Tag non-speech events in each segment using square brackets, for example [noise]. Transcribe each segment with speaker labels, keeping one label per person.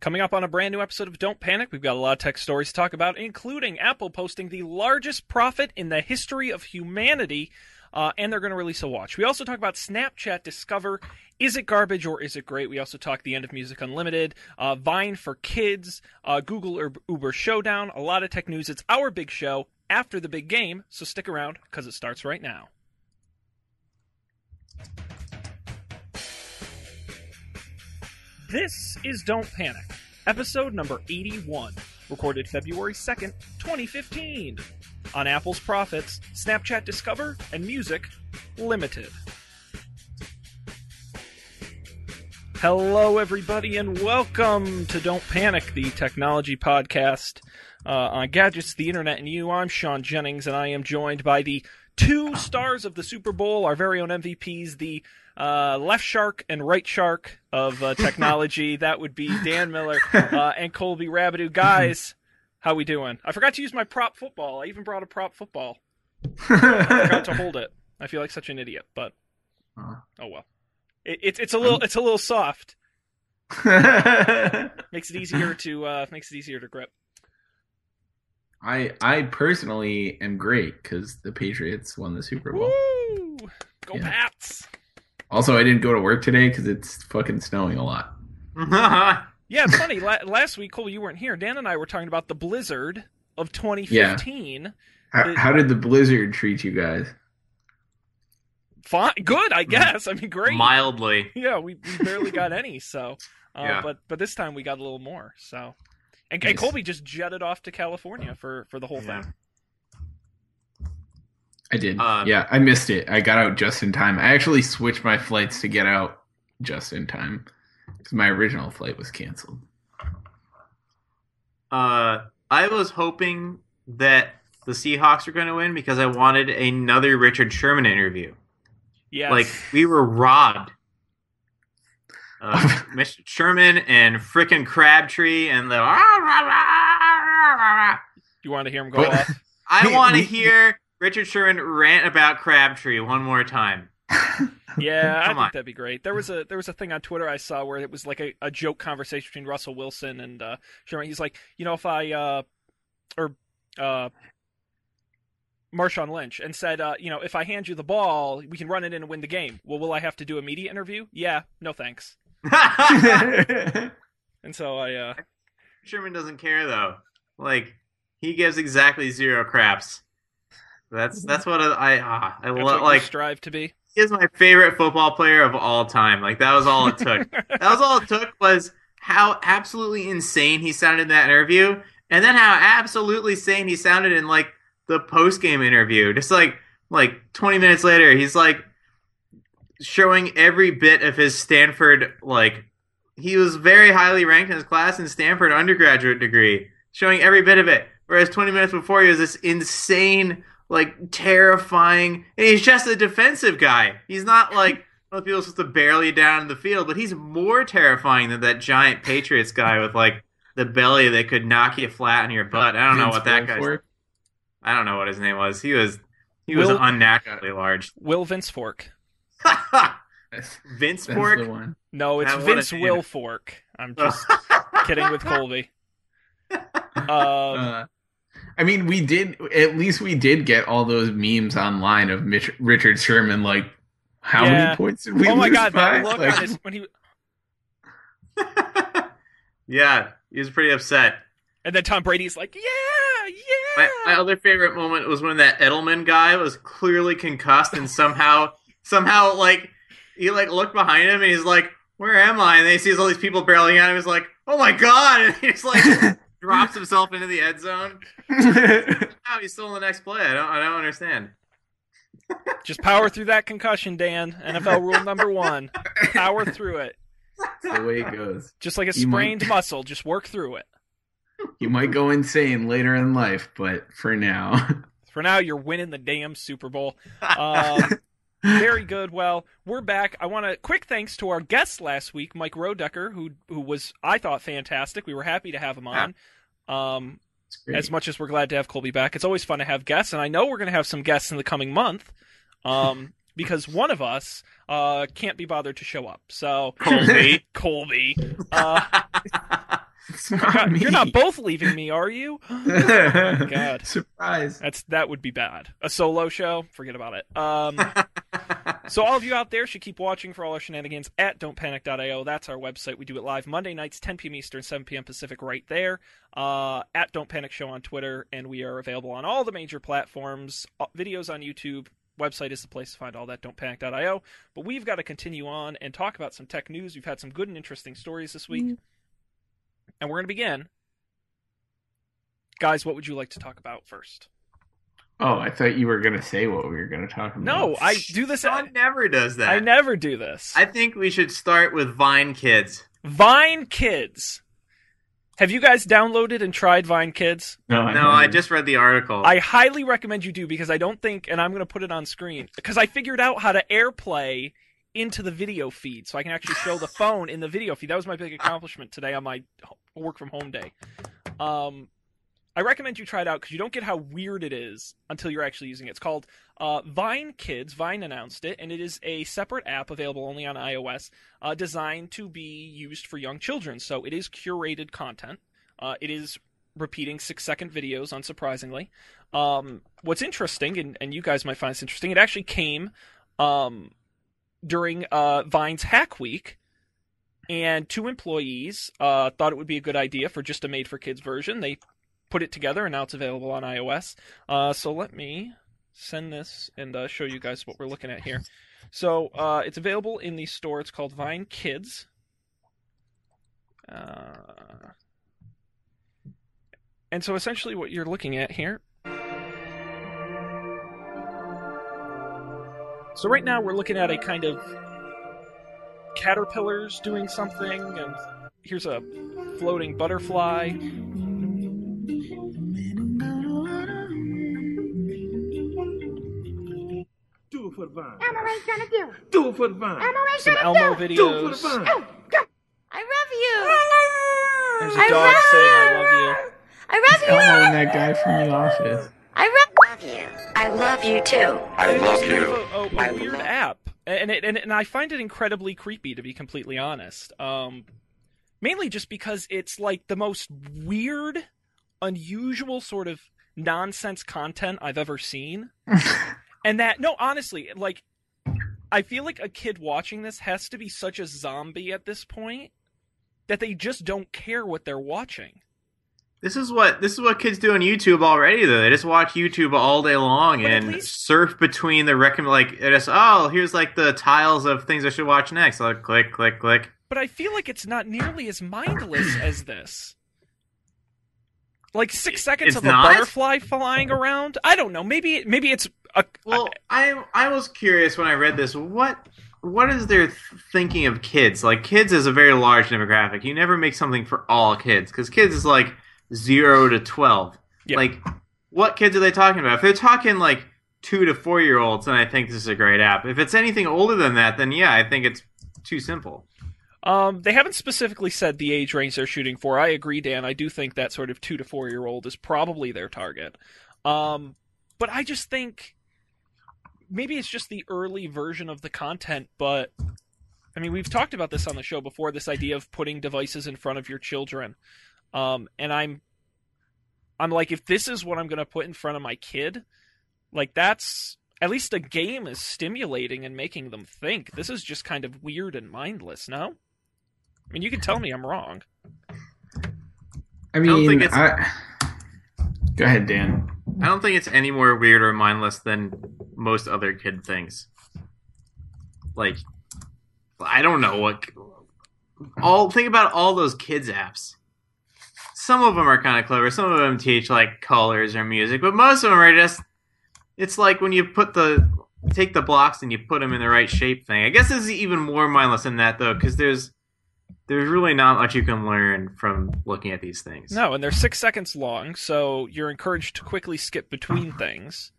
Speaker 1: Coming up on a brand new episode of Don't Panic, we've got a lot of tech stories to talk about, including Apple posting the largest profit in the history of humanity, uh, and they're going to release a watch. We also talk about Snapchat Discover. Is it garbage or is it great? We also talk the end of Music Unlimited, uh, Vine for Kids, uh, Google Uber Showdown, a lot of tech news. It's our big show after the big game, so stick around because it starts right now. This is Don't Panic, episode number 81, recorded February 2nd, 2015, on Apple's Profits, Snapchat Discover, and Music Unlimited. Hello, everybody, and welcome to Don't Panic, the technology podcast uh, on gadgets, the internet, and you. I'm Sean Jennings, and I am joined by the two stars of the Super Bowl, our very own MVPs, the uh, left shark and right shark of uh, technology. [laughs] that would be Dan Miller uh, and Colby Rabideau. Guys, how we doing? I forgot to use my prop football. I even brought a prop football. I forgot to hold it. I feel like such an idiot, but oh well. It, it's it's a little it's a little soft. [laughs] makes it easier to uh, makes it easier to grip.
Speaker 2: I I personally am great because the Patriots won the Super Bowl.
Speaker 1: Woo! Go
Speaker 2: Yeah.
Speaker 1: Pats!
Speaker 2: Also, I didn't go to work today because it's fucking snowing a lot. [laughs]
Speaker 1: Yeah, it's funny. La- last week, Cole, you weren't here. Dan and I were talking about the blizzard of 2015.
Speaker 2: How,
Speaker 1: It-
Speaker 2: how did the blizzard treat you guys?
Speaker 1: Fine, good, I guess. I mean, great.
Speaker 3: Mildly. [laughs]
Speaker 1: Yeah, we, we barely got any. So, uh,
Speaker 3: Yeah.
Speaker 1: but but this time we got a little more. So, and, and Colby just jetted off to California for for the whole
Speaker 3: Yeah.
Speaker 1: thing.
Speaker 2: I did.
Speaker 3: Um,
Speaker 2: yeah, I missed it. I got out just in time. I actually switched my flights to get out just in time because my original flight was canceled.
Speaker 3: Uh, I was hoping that the Seahawks were going to win because I wanted another Richard Sherman interview.
Speaker 1: Yes.
Speaker 3: Like we were robbed. Uh, [laughs] Mr. Sherman and frickin' Crabtree and the.
Speaker 1: you want to hear him go off?
Speaker 3: I [laughs] want to hear Richard Sherman rant about Crabtree one more time. [laughs]
Speaker 1: Yeah, I
Speaker 3: Come
Speaker 1: think that'd be great. There was a there was a thing on Twitter I saw where it was like a, a joke conversation between Russell Wilson and uh, Sherman. He's like, you know, if I uh, or uh, Marshawn Lynch and said, uh, you know, if I hand you the ball, we can run it in and win the game. Well, will I have to do a media interview? Yeah, no thanks. [laughs] [laughs] And so I, uh,
Speaker 3: Sherman doesn't care though. Like he gives exactly zero craps. That's that's what I ah, I
Speaker 1: that's
Speaker 3: lo-
Speaker 1: what
Speaker 3: like.
Speaker 1: strive to be.
Speaker 3: He is my favorite football player of all time. Like that was all it took. [laughs] that was all it took was how absolutely insane he sounded in that interview, and then how absolutely sane he sounded in like the post game interview. Just like like twenty minutes later, he's like showing every bit of his Stanford like he was very highly ranked in his class in Stanford undergraduate degree, showing every bit of it. Whereas 20 minutes before, he was this insane, like terrifying, and he's just a defensive guy. He's not like [laughs] one of the people supposed to barely you down in the field, but he's more terrifying than that giant Patriots guy with like the belly that could knock you flat on your butt. I don't know what that guy's.
Speaker 2: Wilfork?
Speaker 3: I don't know what his name was. He was he was unnaturally large. [laughs]
Speaker 1: Will Vince Fork.
Speaker 3: Vince
Speaker 2: that's
Speaker 3: Fork.
Speaker 1: No, it's
Speaker 3: Now,
Speaker 1: Vince. Will Fork. I'm just [laughs] kidding with Colby. Um,
Speaker 2: Uh, I mean, we did. At least we did get all those memes online of Mitch, Richard Sherman. Like, how
Speaker 1: Yeah.
Speaker 2: many points did we
Speaker 1: oh my
Speaker 2: lose
Speaker 1: god,
Speaker 2: by?
Speaker 1: look
Speaker 2: Like,
Speaker 1: his when he [laughs]
Speaker 3: yeah, he was pretty upset.
Speaker 1: and then Tom Brady's like, yeah, yeah.
Speaker 3: My, my other favorite moment was when that Edelman guy was clearly concussed and somehow [laughs] somehow like he like looked behind him and he's like, "Where am I?" And then he sees all these people barreling at him. He's like, "Oh my god!" [laughs] And he's like drops himself into the end zone. [laughs] How he's still in the next play? I don't I don't understand.
Speaker 1: Just power through that concussion, Dan. NFL rule number one: power through it.
Speaker 2: the way it goes.
Speaker 1: Just like a
Speaker 2: You might-
Speaker 1: sprained muscle, just work through it.
Speaker 2: You might go insane later in life, but for now,
Speaker 1: For now, you're winning the damn Super Bowl. [laughs] Um, very good. Well, we're back. I want to quick thanks to our guest last week, Mike Rodecker, who who was I thought fantastic. We were happy to have him on. Um, as much as we're glad to have Colby back, it's always fun to have guests, and I know we're going to have some guests in the coming month. Um, [laughs] because one of us uh, can't be bothered to show up. So
Speaker 3: Colby. [laughs]
Speaker 1: Colby, uh, [laughs]
Speaker 2: not
Speaker 1: God,
Speaker 2: me.
Speaker 1: you're not both leaving me, are you? [laughs] God.
Speaker 2: Surprise.
Speaker 1: That's that would be bad. A solo show, forget about it. Um, [laughs] so all of you out there should keep watching for all our shenanigans at don'tpanic.io. That's our website. We do it live Monday nights, 10 p.m. Eastern, 7 p.m. Pacific, right there. Uh, at Don't Panic Show on Twitter, and we are available on all the major platforms. Uh, videos on YouTube. Website is the place to find all that. Don'tPanic.io. But we've got to continue on and talk about some tech news. We've had some good and interesting stories this week, and we're going to begin. Guys, what would you like to talk about first?
Speaker 2: Oh, I thought you were gonna say what we were gonna talk about.
Speaker 1: No, I do this.
Speaker 3: Sean never does that.
Speaker 1: I never do this.
Speaker 3: I think we should start with Vine Kids.
Speaker 1: Vine Kids. Have you guys downloaded and tried Vine Kids?
Speaker 2: No,
Speaker 3: No, I just read the article.
Speaker 1: I highly recommend you do because I don't think, and I'm going to put it on screen, because I figured out how to AirPlay into the video feed so I can actually show the phone in the video feed. That was my big accomplishment today on my work from home day. Um, I recommend you try it out because you don't get how weird it is until you're actually using it. It's called uh, Vine Kids. Vine announced it, and it is a separate app available only on iOS, uh, designed to be used for young children. So it is curated content. Uh, it is repeating six second videos, unsurprisingly. Um, what's interesting, and, and you guys might find this interesting, it actually came um, during uh, Vine's Hack Week. And two employees uh, thought it would be a good idea for just a made for kids version. They put it together, and now it's available on iOS. Uh, so let me send this and uh, show you guys what we're looking at here. So uh, it's available in the store. It's called Vine Kids. Uh, and so essentially, what you're looking at here. So right now, we're looking at a kind of caterpillars doing something, and here's a floating butterfly.
Speaker 4: Do it for the vine.
Speaker 5: I'm already trying to do it.
Speaker 4: Do it for the vine.
Speaker 5: I'm already
Speaker 1: Some
Speaker 5: trying to
Speaker 1: Elmo
Speaker 5: do it.
Speaker 4: Do it for the vine.
Speaker 5: Oh, go. I love you.
Speaker 1: There's a
Speaker 5: I
Speaker 1: dog saying, "I love you."
Speaker 5: I love you.
Speaker 2: Elmo and that guy from the office.
Speaker 5: I love, love you. I love you too.
Speaker 6: I love you.
Speaker 1: a, a, a weird app, and it, and and I find it incredibly creepy to be completely honest. Um, mainly just because it's like the most weird, unusual sort of nonsense content I've ever seen, [laughs] and that no, honestly, like I feel like a kid watching this has to be such a zombie at this point that they just don't care what they're watching.
Speaker 3: This is what this is what kids do on YouTube already. Though they just watch YouTube all day long
Speaker 1: But
Speaker 3: and
Speaker 1: least-
Speaker 3: surf between the recommend. Like it is. Oh, here's like the tiles of things I should watch next. Like click, click, click.
Speaker 1: but I feel like it's not nearly as mindless as this. Like six seconds
Speaker 3: It's
Speaker 1: of a butterfly flying around. I don't know. Maybe maybe it's a.
Speaker 3: Well, I I was curious when I read this. What what is their thinking of kids? Like kids is a very large demographic. You never make something for all kids because kids is like zero to twelve.
Speaker 1: Yeah.
Speaker 3: Like what kids are they talking about? If they're talking like two to four year olds, then I think this is a great app. If it's anything older than that, then yeah, I think it's too simple.
Speaker 1: Um, they haven't specifically said the age range they're shooting for. I agree, Dan. I do think that sort of two to four year old is probably their target. Um, but I just think maybe it's just the early version of the content. But I mean, we've talked about this on the show before. This idea of putting devices in front of your children, um, and I'm, I'm like, if this is what I'm going to put in front of my kid, like that's at least a game is stimulating and making them think. This is just kind of weird and mindless. No. I mean, you can tell me I'm wrong.
Speaker 2: I
Speaker 3: don't
Speaker 2: mean,
Speaker 3: think it's-
Speaker 2: I... go ahead, Dan.
Speaker 3: I don't think it's any more weird or mindless than most other kid things. Like, I don't know what. All think about all those kids apps. Some of them are kind of clever. Some of them teach like colors or music, but most of them are just. It's like when you put the take the blocks and you put them in the right shape thing. I guess this is even more mindless than that though, because there's there's really not much you can learn from looking at these things.
Speaker 1: No, and they're six seconds long, so you're encouraged to quickly skip between things.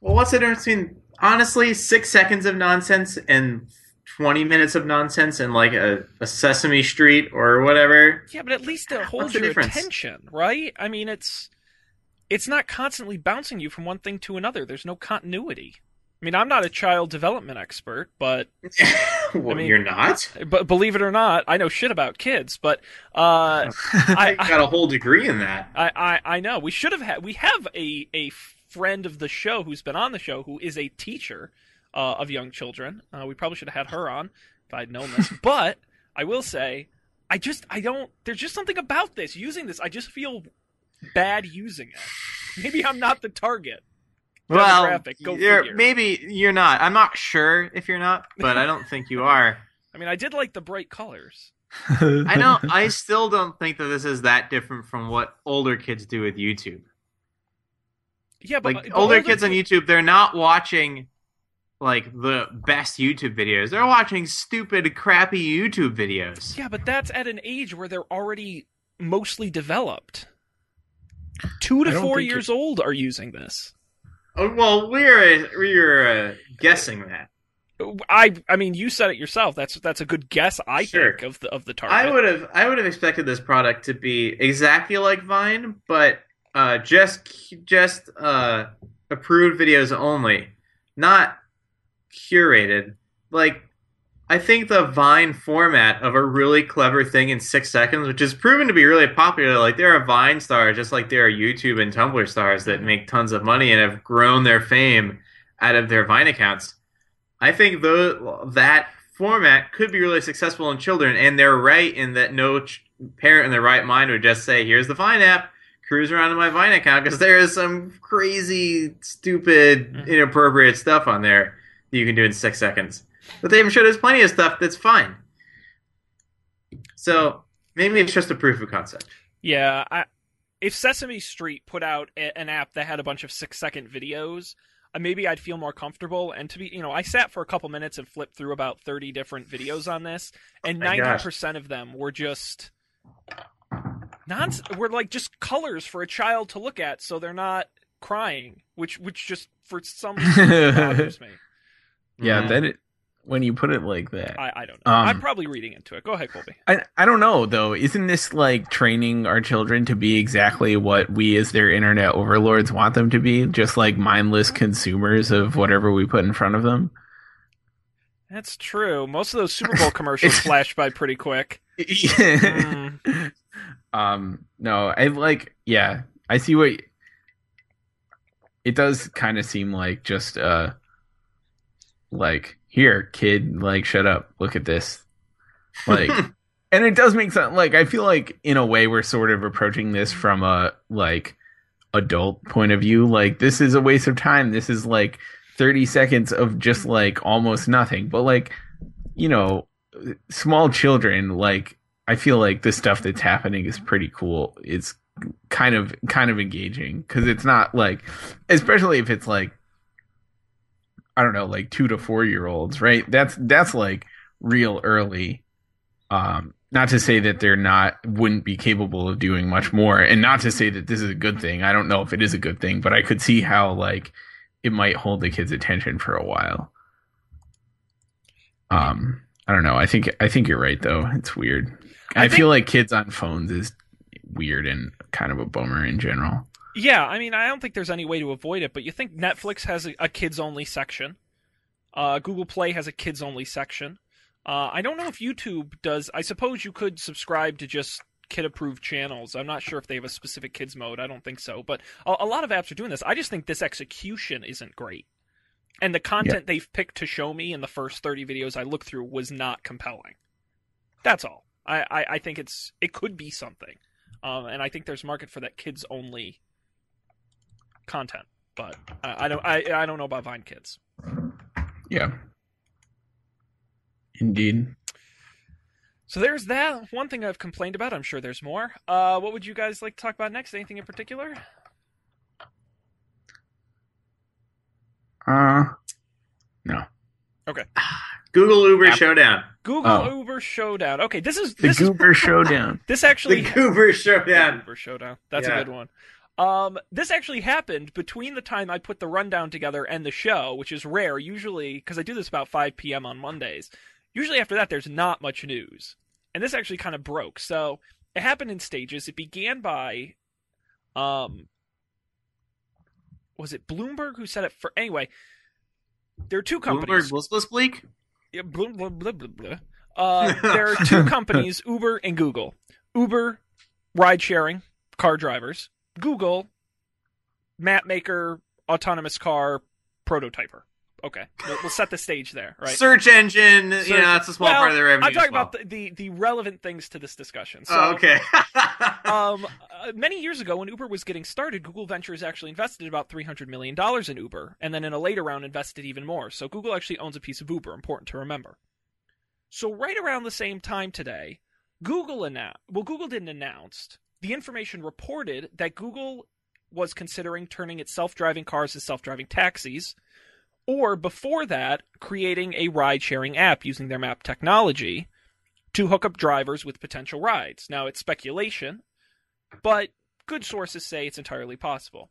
Speaker 3: Well, what's the difference between honestly six seconds of nonsense and twenty minutes of nonsense and like a, a Sesame Street or whatever?
Speaker 1: Yeah, but at least it holds your
Speaker 3: difference?
Speaker 1: attention, right? I mean, it's it's not constantly bouncing you from one thing to another. There's no continuity. I I mean, I'm not a child development expert, but [laughs]
Speaker 3: well,
Speaker 1: mean-
Speaker 3: you're not.
Speaker 1: but believe it or not, I know shit about kids. But uh, [laughs]
Speaker 3: I
Speaker 1: I,
Speaker 3: got a whole degree in that.
Speaker 1: I, I I know we should have had we have a a friend of the show who's been on the show who is a teacher uh, of young children. Uh, we probably should have had her on if I'd known this. [laughs] but I will say, I just I don't. There's just something about this using this. I just feel bad using it. Maybe I'm not the target.
Speaker 3: Well,
Speaker 1: go
Speaker 3: you're, maybe you're not. I'm not sure if you're not, but I don't think you [laughs] are.
Speaker 1: I mean, I did like the bright colors. [laughs]
Speaker 3: I don't. I still don't think that this is that different from what older kids do with YouTube.
Speaker 1: Yeah, but
Speaker 3: Like
Speaker 1: but
Speaker 3: older kids on YouTube, they're not watching like the best YouTube videos. They're watching stupid, crappy YouTube videos.
Speaker 1: Yeah, but that's at an age where they're already mostly developed. Two to
Speaker 2: don't
Speaker 1: four
Speaker 2: think
Speaker 1: years old are using this.
Speaker 3: Oh, well, we're we're uh, guessing that.
Speaker 1: I I mean, you said it yourself. That's that's a good guess. I
Speaker 3: Sure.
Speaker 1: think of the of the target.
Speaker 3: I would have I would have expected this product to be exactly like Vine, but uh, just just uh, approved videos only, not curated. Like I think the Vine format of a really clever thing in six seconds, which is proven to be really popular. Like there are Vine stars, just like there are YouTube and Tumblr stars that make tons of money and have grown their fame out of their Vine accounts. I think though that format could be really successful in children, and they're right in that no ch- parent in their right mind would just say, "Here's the Vine app, cruise around in my Vine account," because there is some crazy, stupid,
Speaker 1: Mhm.
Speaker 3: inappropriate stuff on there that you can do in six seconds. But they even showed us plenty of stuff that's fine. So maybe it's just a proof of concept.
Speaker 1: Yeah, I, if Sesame Street put out a, an app that had a bunch of six second videos, uh, maybe I'd feel more comfortable. And to be, you know, I sat for a couple minutes and flipped through about thirty different videos on this, and
Speaker 3: Oh
Speaker 1: ninety percent of them were just non, were like just colors for a child to look at, so they're not crying, which which just for some reason [laughs] bothers me.
Speaker 2: Yeah,
Speaker 3: Mhm.
Speaker 2: that it, when you put it like that,
Speaker 1: I, I don't know.
Speaker 2: Um,
Speaker 1: I'm probably reading into it. Go ahead, Colby.
Speaker 2: I I don't know though. Isn't this like training our children to be exactly what we as their internet overlords want them to be? Just like mindless consumers of whatever we put in front of them.
Speaker 1: That's true. Most of those Super Bowl commercials [laughs] flash by pretty quick. Mm. [laughs]
Speaker 2: um no, I like yeah, I see what it does kind of seem like just uh like here kid like shut up. Look at this. Like [laughs] and it does make sense. Like i feel like in a way we're sort of approaching this from a like adult point of view. Like this is a waste of time. This is like 30 seconds of just like almost nothing. But like you know small children like i feel like the stuff that's happening is pretty cool. It's kind of kind of engaging because it's not like especially if it's like i don't know like two to four year olds right? That's that's like real early um not to say that they're not wouldn't be capable of doing much more. And not to say that this is a good thing. I don't know if it is a good thing but i could see how like it might hold the kids attention for a while. Um i don't know. I think i think you're right though. It's weird.
Speaker 1: I
Speaker 2: i,
Speaker 1: think-
Speaker 2: feel like kids on phones is weird and kind of a bummer in general
Speaker 1: Yeah, I mean, I don't think there's any way to avoid it, but you think Netflix has a, a kids only section. Uh, Google Play has a kids only section. Uh, I don't know if YouTube does. I suppose you could subscribe to just kid approved channels. I'm not sure if they have a specific kids mode. I don't think so. But a, a lot of apps are doing this. I just think this execution isn't great. And the content they've picked to show me in the first 30 videos I looked through was not compelling. That's all. I, I, I think it's it could be something. Um, and I think there's market for that kids only content. But I, I don't I, I don't know about Vine Kids.
Speaker 2: yeah indeed
Speaker 1: So there's that. One thing I've complained about. I'm sure there's more. Uh, what would you guys like to talk about next? Anything in particular?
Speaker 2: uh no Okay.
Speaker 3: Google Uber
Speaker 1: App-
Speaker 3: Showdown.
Speaker 1: Google
Speaker 2: Oh.
Speaker 1: Uber Showdown. Okay, this is
Speaker 2: the
Speaker 1: this is
Speaker 2: goober showdown [laughs]
Speaker 1: this actually
Speaker 3: The Uber Showdown.
Speaker 1: Uber Showdown. That's
Speaker 3: Yeah.
Speaker 1: a good one. Um, this actually happened between the time I put the rundown together and the show, which is rare. Usually, because I do this about 5 p.m. on Mondays. Usually after that, there's not much news, and this actually kind of broke. So it happened in stages. It began by, um, was it Bloomberg who said it for? Anyway, there are two
Speaker 3: Bloomberg
Speaker 1: companies.
Speaker 3: listless bleak.
Speaker 1: Yeah, blah, blah, blah, blah. Uh, there are two [laughs] companies, Uber and Google. Uber, ride sharing, car drivers. Google, map maker, autonomous car, prototyper. Okay, we'll, we'll set the stage there, right?
Speaker 3: Search engine.
Speaker 1: Search-
Speaker 3: you know, that's a small
Speaker 1: Well,
Speaker 3: part of their revenue.
Speaker 1: I'm talking
Speaker 3: well.
Speaker 1: about the, the, the relevant things to this discussion. So,
Speaker 3: oh, okay. [laughs]
Speaker 1: um, uh, many years ago, when Uber was getting started, Google Ventures actually invested about $300 million in Uber, and then in a later round invested even more. So Google actually owns a piece of Uber, important to remember. So right around the same time today, Google announced, well, Google didn't announce, the information reported that Google was considering turning its self-driving cars into self-driving taxis, or before that, creating a ride-sharing app using their map technology to hook up drivers with potential rides. Now, it's speculation, but good sources say it's entirely possible.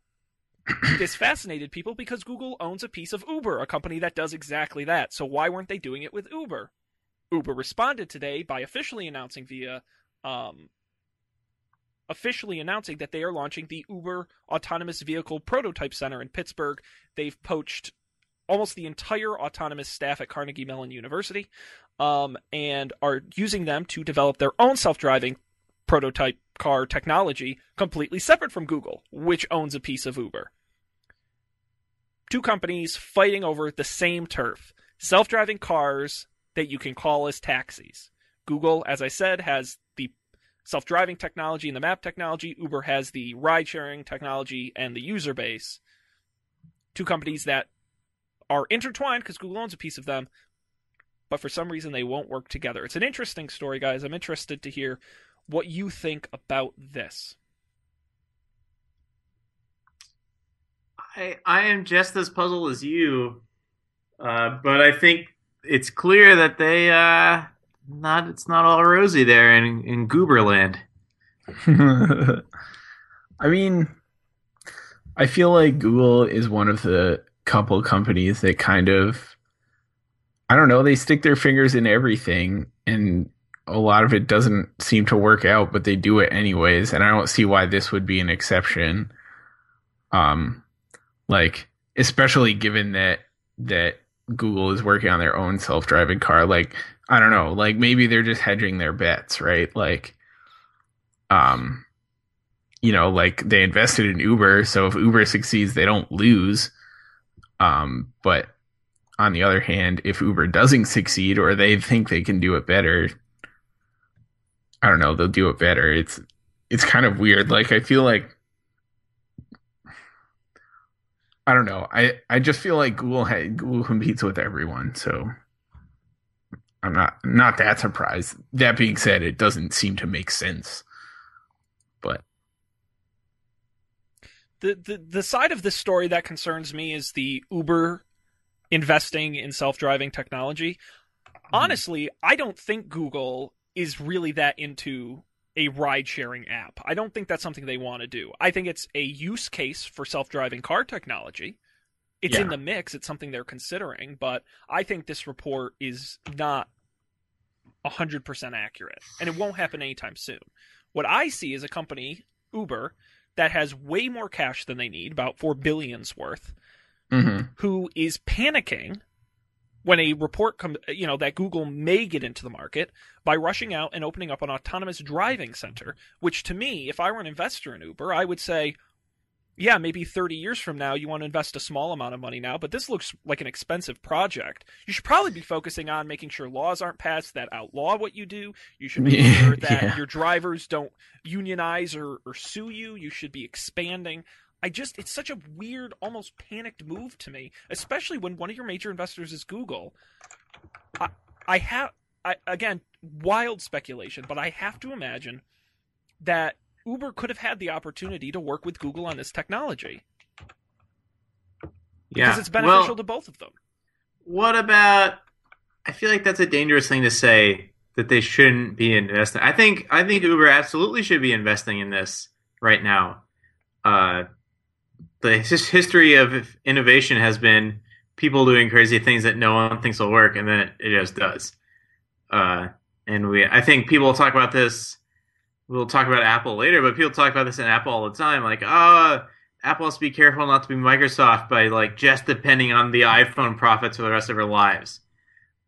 Speaker 1: [coughs] this fascinated people because Google owns a piece of Uber, a company that does exactly that. So why weren't they doing it with Uber? Uber responded today by officially announcing via um, officially announcing that they are launching the Uber Autonomous Vehicle Prototype Center in Pittsburgh. They've poached almost the entire autonomous staff at Carnegie Mellon University um, and are using them to develop their own self-driving prototype car technology completely separate from Google, which owns a piece of Uber. Two companies fighting over the same turf. Self-driving cars that you can call as taxis. Google, as I said, has the self-driving technology and the map technology. Uber has the ride-sharing technology and the user base. Two companies that are intertwined because Google owns a piece of them, but for some reason they won't work together. It's an interesting story, guys. I'm interested to hear what you think about this.
Speaker 3: I I am just as puzzled as you, uh, but I think it's clear that they uh, not it's not all rosy there in in Gooberland. [laughs]
Speaker 2: I mean, I feel like Google is one of the couple companies that kind of, I don't know, they stick their fingers in everything, and a lot of it doesn't seem to work out, but they do it anyways. And I don't see why this would be an exception. Um, like especially given that that Google is working on their own self-driving car. Like I don't know, like maybe they're just hedging their bets, right? Like, um, you know, like they invested in Uber, so if Uber succeeds, they don't lose. Um, but on the other hand, if Uber doesn't succeed or they think they can do it better, I don't know, they'll do it better. It's it's kind of weird. Like I feel like I don't know. I I just feel like Google ha- Google competes with everyone, so I'm not not that surprised. That being said, it doesn't seem to make sense. But
Speaker 1: The, the the side of this story that concerns me is the Uber investing in self-driving technology. Mm-hmm. Honestly, I don't think Google is really that into a ride sharing app. I don't think that's something they want to do. I think it's a use case for self driving car technology. It's in the mix, it's something they're considering, but I think this report is not 100% accurate, and it won't happen anytime soon. What I see is a company, Uber, that has way more cash than they need, about 4 billion's worth,
Speaker 2: mhm.
Speaker 1: who is panicking when a report comes, you know, that Google may get into the market by rushing out and opening up an autonomous driving center, which to me, if I were an investor in Uber, I would say, yeah, maybe 30 years from now, you want to invest a small amount of money now, but this looks like an expensive project. You should probably be focusing on making sure laws aren't passed that outlaw what you do. You should make [laughs] sure that
Speaker 2: yeah.
Speaker 1: your drivers don't unionize or, or sue you. You should be expanding. I just, it's such a weird, almost panicked move to me, especially when one of your major investors is Google. I, I have, I, again, wild speculation, but I have to imagine that Uber could have had the opportunity to work with Google on this technology
Speaker 3: Yeah,
Speaker 1: because it's beneficial
Speaker 3: Well,
Speaker 1: to both of them.
Speaker 3: what about? I feel like that's a dangerous thing to say that they shouldn't be investing. I think I think Uber absolutely should be investing in this right now. Uh, the his- history of innovation has been people doing crazy things that no one thinks will work, and then it, it just does. Uh, and we, I think people talk about this. We'll talk about Apple later, but people talk about this in Apple all the time, like, oh, Apple has to be careful not to be Microsoft by like just depending on the iPhone profits for the rest of our lives.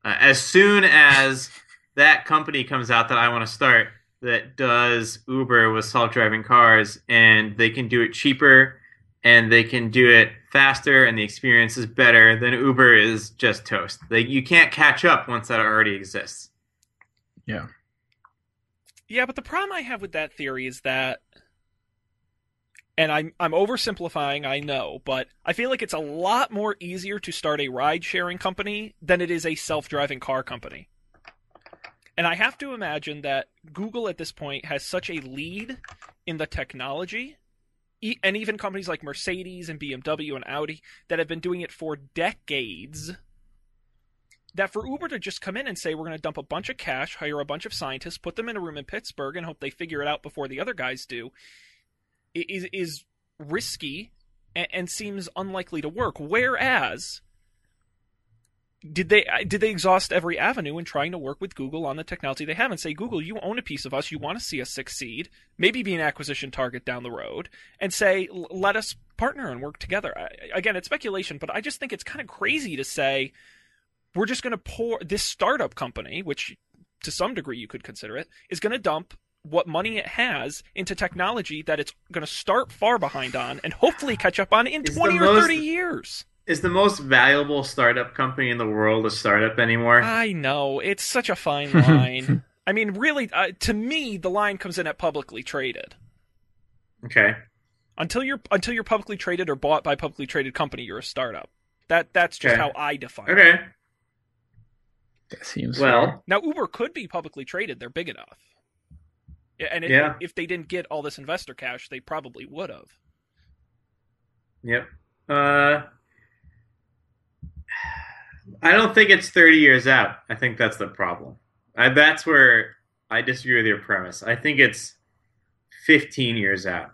Speaker 3: Uh, as soon as [laughs] that company comes out that I want to start that does Uber with self-driving cars and they can do it cheaper and they can do it faster and the experience is better, then Uber is just toast. Like you can't catch up once that already exists.
Speaker 2: Yeah.
Speaker 1: Yeah, but the problem I have with that theory is that and I'm I'm oversimplifying, I know, but I feel like it's a lot more easier to start a ride sharing company than it is a self-driving car company. And I have to imagine that Google at this point has such a lead in the technology and even companies like Mercedes and BMW and Audi that have been doing it for decades that for Uber to just come in and say we're going to dump a bunch of cash, hire a bunch of scientists, put them in a room in Pittsburgh, and hope they figure it out before the other guys do, is is risky and, and seems unlikely to work. Whereas, did they did they exhaust every avenue in trying to work with Google on the technology they have and say, Google, you own a piece of us, you want to see us succeed, maybe be an acquisition target down the road, and say, let us partner and work together. I, again, it's speculation, but I just think it's kind of crazy to say we're just going to pour this startup company, which to some degree you could consider it, is going to dump what money it has into technology that it's going to start far behind on and hopefully catch up on in
Speaker 3: the
Speaker 1: 20 or
Speaker 3: most-
Speaker 1: 30 years.
Speaker 3: Is the most valuable startup company in the world a startup anymore?
Speaker 1: I know. It's such a fine line. [laughs] I mean, really, uh, to me, the line comes in at publicly traded.
Speaker 3: Okay.
Speaker 1: Until you're until you're publicly traded or bought by a publicly traded company, you're a startup. That that's just
Speaker 3: Okay.
Speaker 1: how I define it.
Speaker 3: Okay.
Speaker 2: That seems
Speaker 3: Well,
Speaker 1: Now Uber could be publicly traded; they're big enough. Yeah, and it,
Speaker 3: Yeah.
Speaker 1: if they didn't get all this investor cash, they probably would have.
Speaker 3: Yep. Uh, I don't think it's 30 years out. I think that's the problem. I, that's where I disagree with your premise. I think it's 15 years out.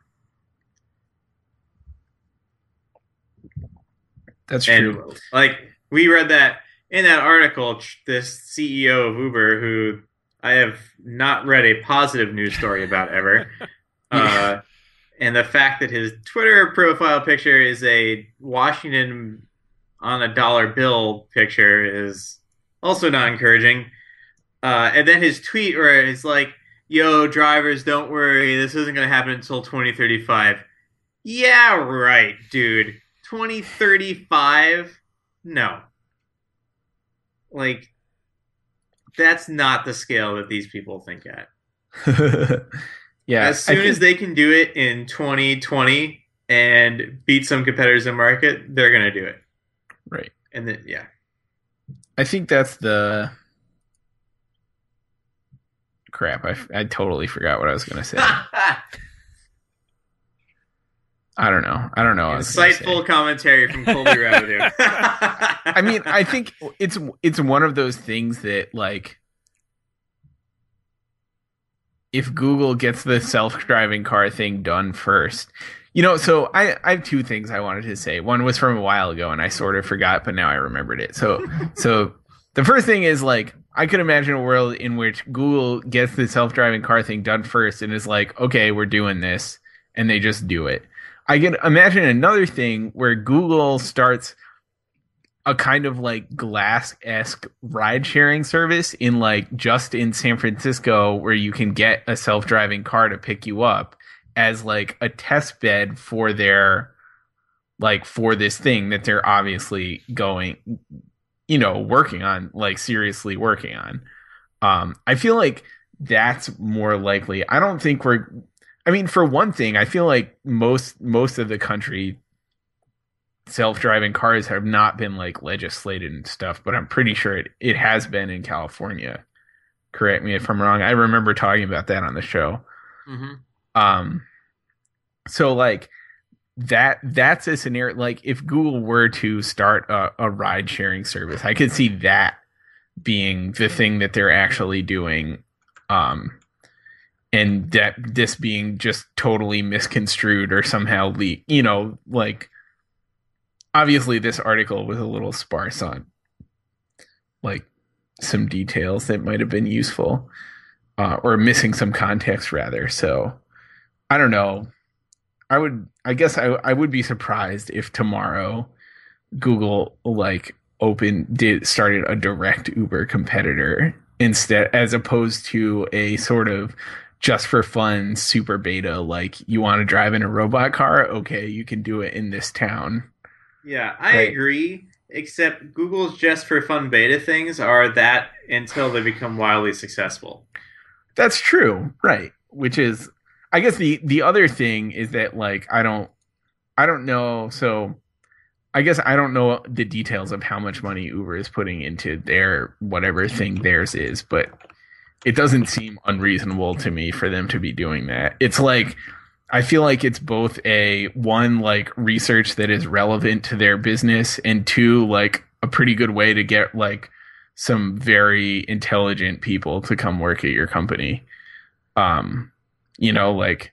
Speaker 2: That's
Speaker 3: And
Speaker 2: true.
Speaker 3: like we read that in that article, this CEO of Uber, who I have not read a positive news story about ever, [laughs] uh, and the fact that his Twitter profile picture is a Washington on a dollar bill picture is also not encouraging. Uh, and then his tweet where it's like, "Yo, drivers, don't worry, this isn't going to happen until 2035." Yeah, right, dude. 2035? No. Like, that's not the scale that these people think at. [laughs]
Speaker 2: yeah.
Speaker 3: as soon
Speaker 2: think-
Speaker 3: as they can do it in 2020 and beat some competitors in market, they're going to do it.
Speaker 2: right.
Speaker 3: And then, yeah.
Speaker 2: I think that's the crap. I, I totally forgot what I was going to say. [laughs] I don't know. I don't know. what I was gonna say.
Speaker 3: Insightful commentary from Colby Rabideau. [laughs] [laughs]
Speaker 2: I mean, I think it's it's one of those things that like if Google gets the self-driving car thing done first. You know, so I I have two things I wanted to say. One was from a while ago and I sort of forgot, but now I remembered it. So [laughs] so the first thing is like I could imagine a world in which Google gets the self-driving car thing done first and is like, "Okay, we're doing this." And they just do it. I can imagine another thing where Google starts a kind of like glass esque ride sharing service in like just in San Francisco where you can get a self driving car to pick you up as like a test bed for their like for this thing that they're obviously going you know working on like seriously working on. Um i feel like that's more likely. I don't think we're i mean for one thing i feel like most most of the country self-driving cars have not been like legislated and stuff but i'm pretty sure it, it has been in california. Correct me if i'm wrong. I remember talking about that on the show.
Speaker 3: Mhm.
Speaker 2: um so like that that's a scenario like if google were to start a, a ride sharing service i could see that being the thing that they're actually doing um and that this being just totally misconstrued or somehow leaked you know like obviously this article was a little sparse on like some details that might have been useful uh, or missing some context rather. So i don't know. I would I guess I I would be surprised if tomorrow Google like open did started a direct Uber competitor instead as opposed to a sort of just for fun super beta like you want to drive in a robot car okay you can do it in this town
Speaker 3: Yeah, I
Speaker 2: Right.
Speaker 3: agree. Except Google's just for fun beta things are that until they become wildly successful.
Speaker 2: That's true, right? Which is, I guess the the other thing is that like I don't, I don't know. So, I guess I don't know the details of how much money Uber is putting into their whatever thing theirs is, but it doesn't seem unreasonable to me for them to be doing that. It's like I feel like it's both a one like research that is relevant to their business and two like a pretty good way to get like some very intelligent people to come work at your company. Um, you know, like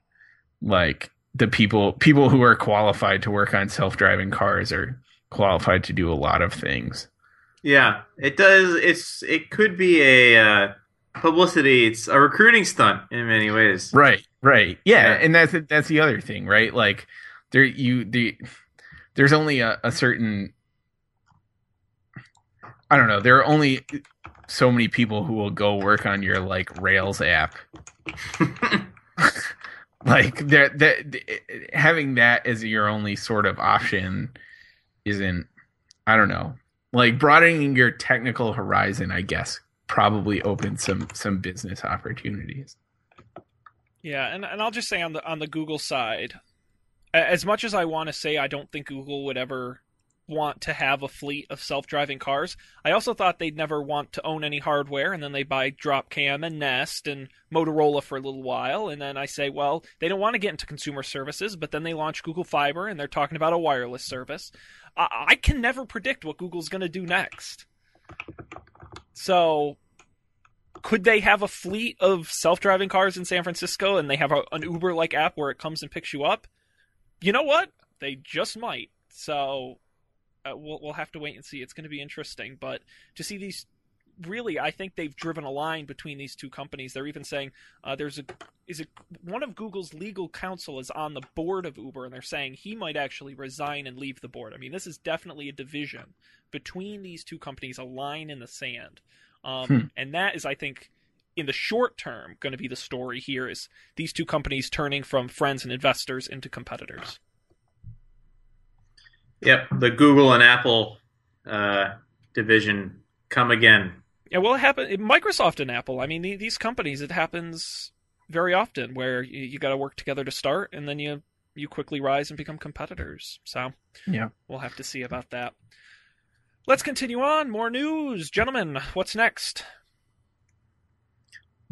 Speaker 2: like the people people who are qualified to work on self-driving cars are qualified to do a lot of things.
Speaker 3: Yeah, it does. It's it could be a uh, publicity. It's a recruiting stunt in many ways.
Speaker 2: Right, right. Yeah,
Speaker 3: Yeah.
Speaker 2: and that's that's the other thing, right? Like there you the there's only a, a certain I don't know, there are only so many people who will go work on your like Rails app. [laughs] like that that having that as your only sort of option isn't I don't know. Like broadening your technical horizon, I guess, probably open some some business opportunities.
Speaker 1: Yeah, and, and I'll just say on the on the Google side, as much as I want to say I don't think Google would ever want to have a fleet of self-driving cars, I also thought they'd never want to own any hardware, and then they buy Dropcam and Nest and Motorola for a little while, and then I say, well, they don't want to get into consumer services, but then they launch Google Fiber, and they're talking about a wireless service. I, I can never predict what Google's going to do next. So could they have a fleet of self-driving cars in San Francisco and they have a, an Uber-like app where it comes and picks you up? You know what? They just might. So uh, we'll we'll have to wait and see. It's going to be interesting, but to see these really I think they've driven a line between these two companies. They're even saying uh, there's a is it one of Google's legal counsel is on the board of Uber and they're saying he might actually resign and leave the board. I mean, this is definitely a division between these two companies, a line in the sand. Um,
Speaker 2: Hmm.
Speaker 1: And that is, I think, in the short term, going to be the story here is these two companies turning from friends and investors into competitors.
Speaker 3: Yep, the Google and Apple uh, division come again.
Speaker 1: Yeah, well, it happened. Microsoft and Apple. I mean, the, these companies. It happens very often where you, you got to work together to start, and then you you quickly rise and become competitors. So
Speaker 2: Yeah.
Speaker 1: we'll have to see about that. Let's continue on. More news, gentlemen. What's next?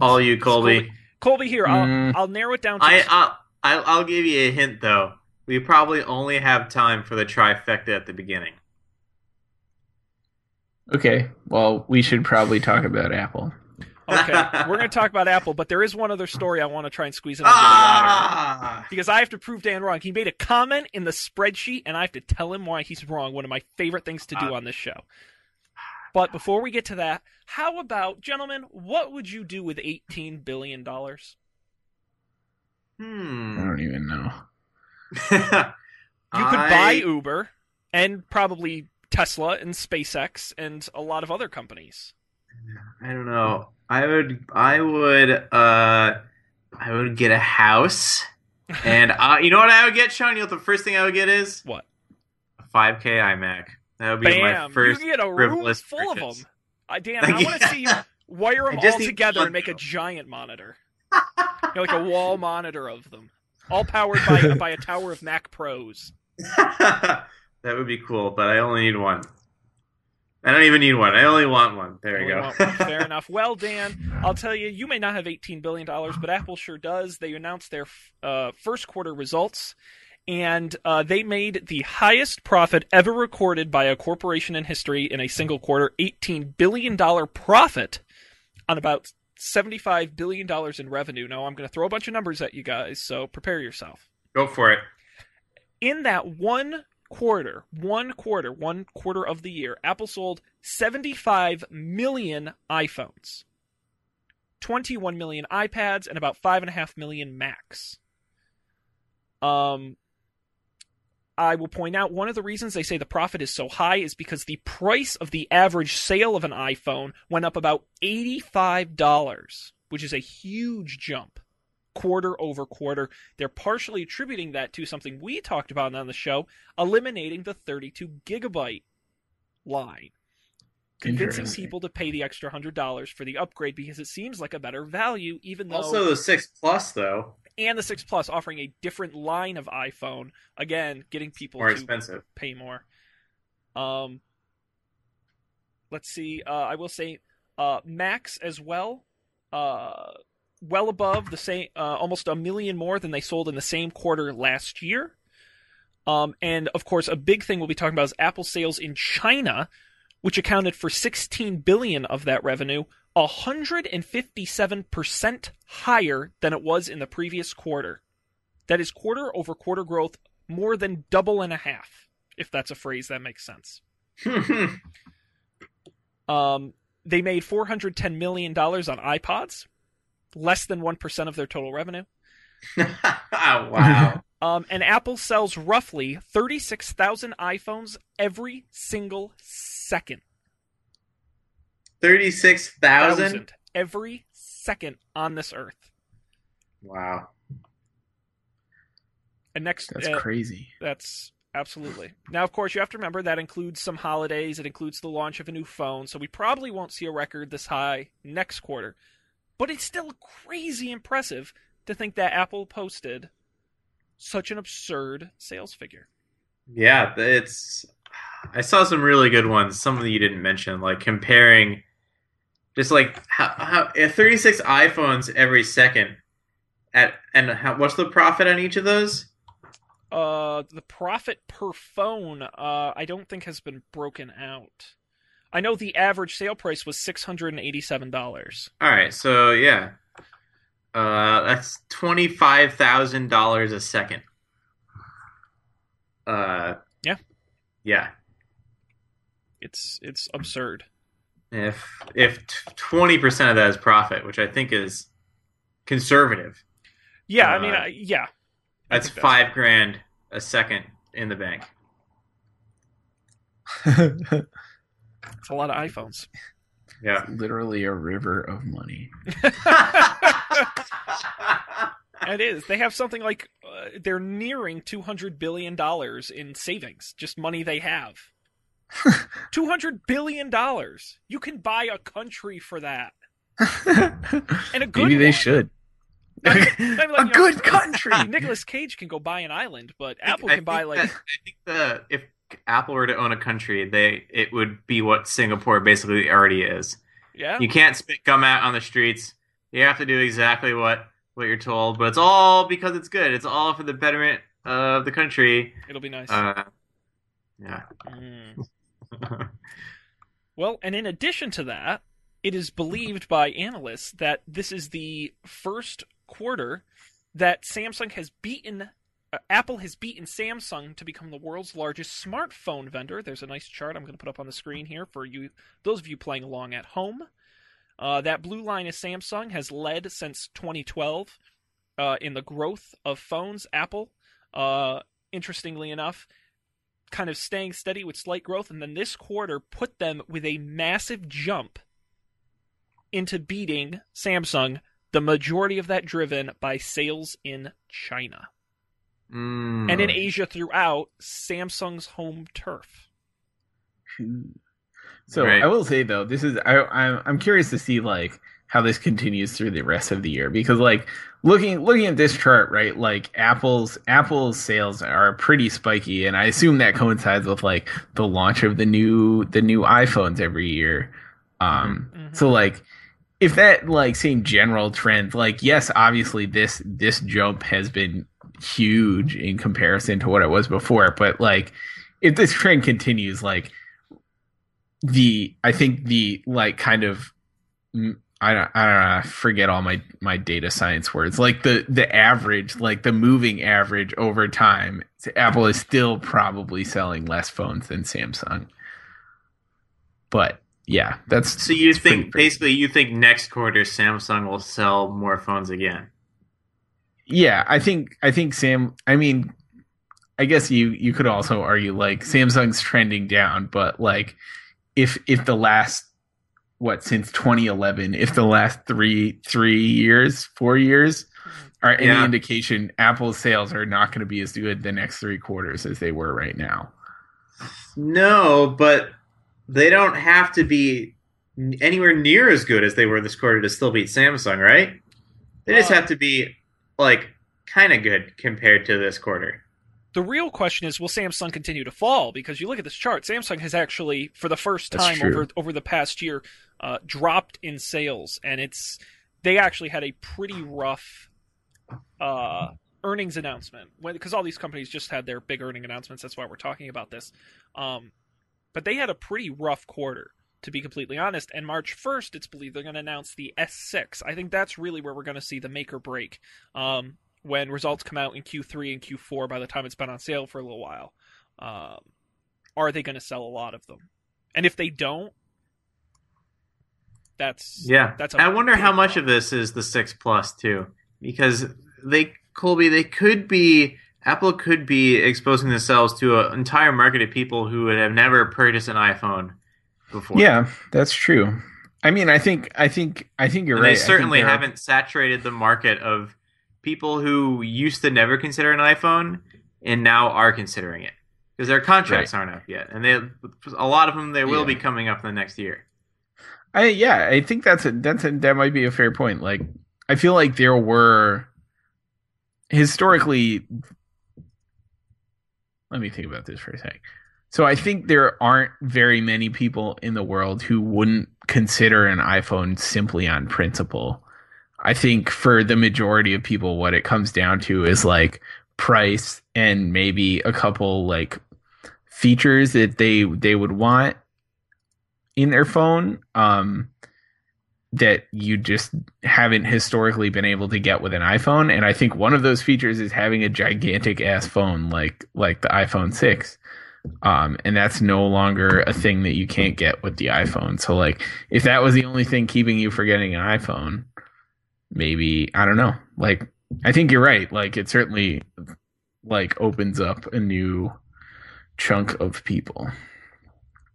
Speaker 3: All you, Colby.
Speaker 1: Colby. Colby, here. I'll
Speaker 2: Mm.
Speaker 1: I'll narrow it down to
Speaker 3: I I'll, I'll I'll give you a hint though. We probably only have time for the trifecta at the beginning.
Speaker 2: Okay. Well, we should probably talk about Apple.
Speaker 1: Okay, [laughs] we're going to talk about Apple, but there is one other story I want to try and squeeze in. on the other wire.
Speaker 3: Ah!
Speaker 1: Because I have to prove Dan wrong. He made a comment in the spreadsheet, and I have to tell him why he's wrong. One of my favorite things to do
Speaker 3: Uh,
Speaker 1: on this show. But before we get to that, how about, gentlemen, what would you do with $18 billion?
Speaker 3: Hmm.
Speaker 2: I don't even know. [laughs]
Speaker 1: You could buy Uber and probably Tesla and SpaceX and a lot of other companies.
Speaker 3: I don't know. I would. I would. Uh, I would get a house, [laughs] and uh, you know what I would get, Sean? You know what the first thing I would get is
Speaker 1: What?
Speaker 3: a 5K iMac. That would be my
Speaker 1: Bam!
Speaker 3: first.
Speaker 1: you get a room full of
Speaker 3: purchase.
Speaker 1: them. I Dan, I want to see you [laughs] wire them all together and make a giant monitor. [laughs] You know, like a wall monitor of them, all powered by by a tower of Mac Pros.
Speaker 3: That would be cool, but I only need one. I don't even need one. I only want one. There you go. [laughs]
Speaker 1: Fair enough. Well, Dan, I'll tell you, you may not have $18 billion, but Apple sure does. They announced their uh, first quarter results, and uh, they made the highest profit ever recorded by a corporation in history in a single quarter $18 billion profit on about $75 billion in revenue. Now, I'm going to throw a bunch of numbers at you guys, so prepare yourself.
Speaker 3: Go for it.
Speaker 1: in that one quarter, one quarter, one quarter of the year, Apple sold 75 million iPhones, 21 million iPads, and about 5.5 million Macs. Um, I will point out one of the reasons they say the profit is so high is because the price of the average sale of an iPhone went up about $85, which is a huge jump quarter over quarter. They're partially attributing that to something we talked about on the show, eliminating the 32 gigabyte line. Convincing people to pay the extra $100 for the upgrade because it seems like a better value, even though
Speaker 3: Also, the six plus though
Speaker 1: and the 6 Plus offering a different line of iPhone. Again, getting people
Speaker 3: more
Speaker 1: to
Speaker 3: expensive.
Speaker 1: pay more. Um, let's see. Uh, I will say uh, Macs as well. Uh, well above the same, uh, almost a million more than they sold in the same quarter last year. Um, and of course, a big thing we'll be talking about is Apple sales in China, which accounted for 16 billion of that revenue, 157% higher than it was in the previous quarter. That is quarter over quarter growth more than double and a half, if that's a phrase that makes sense. [laughs] Um, they made 410 million dollars on iPods, less than 1% of their total revenue. [laughs]
Speaker 3: wow.
Speaker 1: Um, and Apple sells roughly 36,000 iPhones every single second.
Speaker 3: Thirty-six thousand.
Speaker 1: Thousand every second on this earth.
Speaker 3: Wow.
Speaker 1: And next,
Speaker 2: That's
Speaker 1: uh,
Speaker 2: crazy.
Speaker 1: That's absolutely. Now, of course, you have to remember that includes some holidays. It includes the launch of a new phone, so we probably won't see a record this high next quarter. But it's still crazy impressive to think that Apple posted such an absurd sales figure.
Speaker 3: Yeah, it's. I saw some really good ones. Some that you didn't mention, like comparing, just like how, how if 36 iPhones every second, at and how, what's the profit on each of those?
Speaker 1: Uh, the profit per phone, uh, I don't think has been broken out. I know the average sale price was six hundred and eighty-seven dollars.
Speaker 3: All right, so yeah, uh, that's twenty five thousand dollars a second. Uh,
Speaker 1: Yeah.
Speaker 3: yeah.
Speaker 1: It's it's absurd.
Speaker 3: If if twenty percent of that is profit, which I think is conservative,
Speaker 1: Yeah, I mean,
Speaker 3: Uh,
Speaker 1: I, yeah, I
Speaker 3: that's
Speaker 1: think
Speaker 3: five grand a second in the bank. [laughs]
Speaker 1: it's a lot of iPhones.
Speaker 3: Yeah.
Speaker 2: Literally a river of money. [laughs]
Speaker 1: It is. They have something like uh, they're nearing two hundred billion dollars in savings, just money they have. [laughs] two hundred billion dollars. You can buy a country for that, [laughs] and a good.
Speaker 2: Maybe they
Speaker 1: one.
Speaker 2: should.
Speaker 1: I mean, like,
Speaker 2: a
Speaker 1: you know,
Speaker 2: good country.
Speaker 1: Nicolas Cage can go buy an island, but Apple
Speaker 3: I
Speaker 1: can buy like
Speaker 3: that- I think the if Apple were to own a country, they it would be what Singapore basically already is.
Speaker 1: yeah.
Speaker 3: You can't spit gum out on the streets. You have to do exactly what what you're told, but it's all because it's good. It's all for the betterment of the country.
Speaker 1: It'll be nice.
Speaker 3: Uh, yeah.
Speaker 1: Mm. [laughs] Well, and in addition to that, it is believed by analysts that this is the first quarter that Samsung has beaten. Uh, Apple has beaten Samsung to become the world's largest smartphone vendor. There's a nice chart I'm going to put up on the screen here for you, those of you playing along at home. Uh, that blue line is Samsung has led since 2012 uh, in the growth of phones. Apple, uh, interestingly enough, kind of staying steady with slight growth, and then this quarter put them with a massive jump into beating Samsung. The majority of that driven by sales in China
Speaker 3: Mm.
Speaker 1: and in Asia throughout Samsung's home turf.
Speaker 2: So
Speaker 3: Right.
Speaker 2: I will say though, this is I I'm I'm curious to see like how this continues through the rest of the year because like looking looking at this chart right like Apple's Apple's sales are pretty spiky and I assume that coincides with like the launch of the new the new iPhones every year. Um
Speaker 1: Mhm.
Speaker 2: so like if that like same general trend like yes obviously this this jump has been huge in comparison to what it was before but like if this trend continues like the I think the like kind of I don't I don't know I forget all my my data science words like the the average like the moving average over time Apple is still probably selling less phones than Samsung but yeah that's
Speaker 3: So you
Speaker 2: it's pretty
Speaker 3: think basically you think next quarter Samsung will sell more phones again?
Speaker 2: Yeah, I think I think Sam. I mean, I guess you you could also argue like Samsung's trending down, but like if if the last what since 2011, if the last three three years, four years are any
Speaker 3: Yeah.
Speaker 2: indication, Apple's sales are not going to be as good the next three quarters as they were right now.
Speaker 3: No, but they don't have to be anywhere near as good as they were this quarter to still beat Samsung, right? They just
Speaker 1: Uh,
Speaker 3: have to be like kind of good compared to this quarter.
Speaker 1: The real question is, will Samsung continue to fall? Because you look at this chart, Samsung has actually, for the first time over over the past year, uh, dropped in sales, and it's they actually had a pretty rough uh, earnings announcement because all these companies just had their big earning announcements. That's why we're talking about this. Um, but they had a pretty rough quarter, to be completely honest. And March first, it's believed they're going to announce the S6. I think that's really where we're going to see the make or break. Um, when results come out in Q3 and Q4 by the time it's been on sale for a little while. Um, are they going to sell a lot of them? And if they don't, that's
Speaker 3: Yeah,
Speaker 1: That's
Speaker 3: I wonder how much of this is the six plus too, because they Colby they could be Apple could be exposing themselves to an entire market of people who would have never purchased an iPhone before.
Speaker 2: Yeah, that's true. I mean, I think I think I think you're
Speaker 3: And
Speaker 2: right.
Speaker 3: They certainly haven't saturated the market of people who used to never consider an iPhone and now are considering it because their contracts aren't up yet, and they a lot of them they will
Speaker 2: Yeah.
Speaker 3: be coming up in the next year.
Speaker 2: I yeah, I think that's a that's a that might be a fair point. Like I feel like there were historically let me think about this for a sec. So I think there aren't very many people in the world who wouldn't consider an iPhone simply on principle. I think for the majority of people what it comes down to is like price and maybe a couple like features that they they would want in their phone um that you just haven't historically been able to get with an iPhone and I think one of those features is having a gigantic ass phone like like the iPhone 6 um and that's no longer a thing that you can't get with the iPhone. So like if that was the only thing keeping you from getting an iPhone maybe I don't know. Like I think you're right. Like it certainly like opens up a new chunk of people.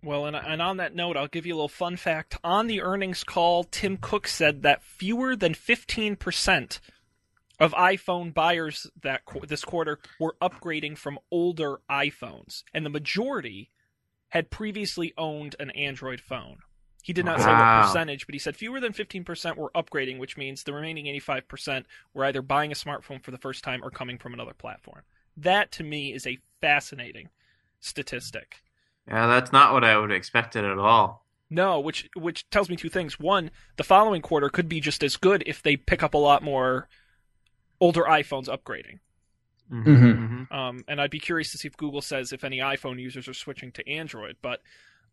Speaker 1: Well, and, and on that note, I'll give you a little fun fact. On the earnings call, Tim Cook said that fewer than 15% of iPhone buyers that qu- this quarter were upgrading from older iPhones, and the majority had previously owned an Android phone. He did not say what percentage, but he said fewer than 15% were upgrading, which means the remaining 85% were either buying a smartphone for the first time or coming from another platform. That to me is a fascinating statistic.
Speaker 3: Yeah, that's not what I would have expected at all.
Speaker 1: No, which which tells me two things. One, the following quarter could be just as good if they pick up a lot more older iPhones upgrading.
Speaker 2: Mhm.
Speaker 3: Mhm.
Speaker 1: Um, and I'd be curious to see if Google says if any iPhone users are switching to Android. But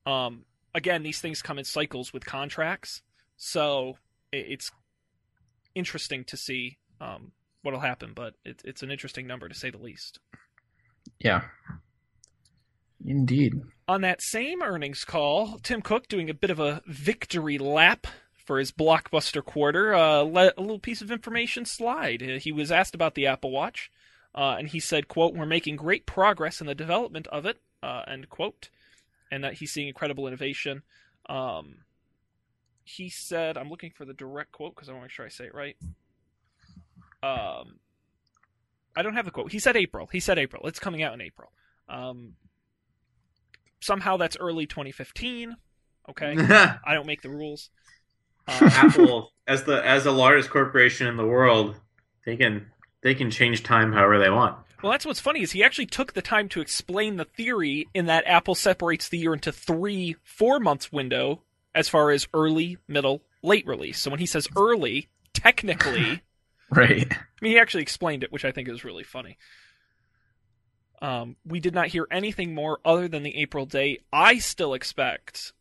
Speaker 1: um, again, these things come in cycles with contracts, so it's interesting to see um, what'll happen. But it, it's an interesting number to say the least.
Speaker 2: yeah indeed
Speaker 1: On that same earnings call, Tim Cook doing a bit of a victory lap for his blockbuster quarter, uh, let a little piece of information slide. Uh, He was asked about the Apple Watch, uh, and he said, "quote We're making great progress in the development of it." Uh, end quote, and that he's seeing incredible innovation. Um, he said, "I'm looking for the direct quote because I want to make sure I say it right." Um, I don't have the quote. He said April. He said April. It's coming out in April. Um, somehow that's early 2015. Okay, [laughs] I don't make the rules. Um,
Speaker 3: Apple, as the as the largest corporation in the world, they can they can change time however they want.
Speaker 1: well, that's what's funny is he actually took the time to explain the theory in that Apple separates the year into three four months window as far as early, middle, late release. So when he says early, technically, [laughs]
Speaker 2: right
Speaker 1: I mean, he actually explained it, which I think is really funny. Um, we did not hear anything more other than the April date. I still expect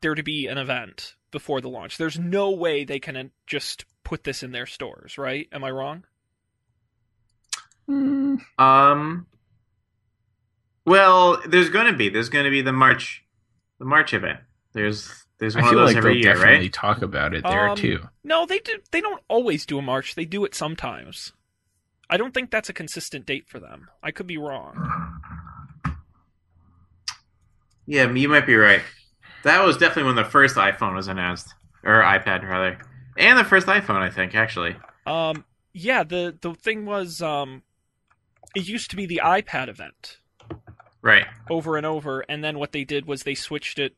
Speaker 1: there to be an event before the launch. There's no way they can uh, just put this in their stores, right? Am I wrong?
Speaker 2: Mm,
Speaker 3: Um. Well, there's going to be there's going to be the March, the March event. There's there's one
Speaker 2: I
Speaker 3: of those
Speaker 2: like
Speaker 3: every
Speaker 2: they'll
Speaker 3: year,
Speaker 2: definitely
Speaker 3: right?
Speaker 2: talk about it there
Speaker 1: Um,
Speaker 2: too.
Speaker 1: No, they do. They don't always do a march. They do it sometimes. I don't think that's a consistent date for them. I could be wrong.
Speaker 3: Yeah, you might be right. That was definitely when the first iPhone was announced, or iPad rather, and the first iPhone, I think, actually.
Speaker 1: Um, yeah, the the thing was, um, it used to be the iPad event
Speaker 3: Right.
Speaker 1: over and over, and then what they did was they switched it,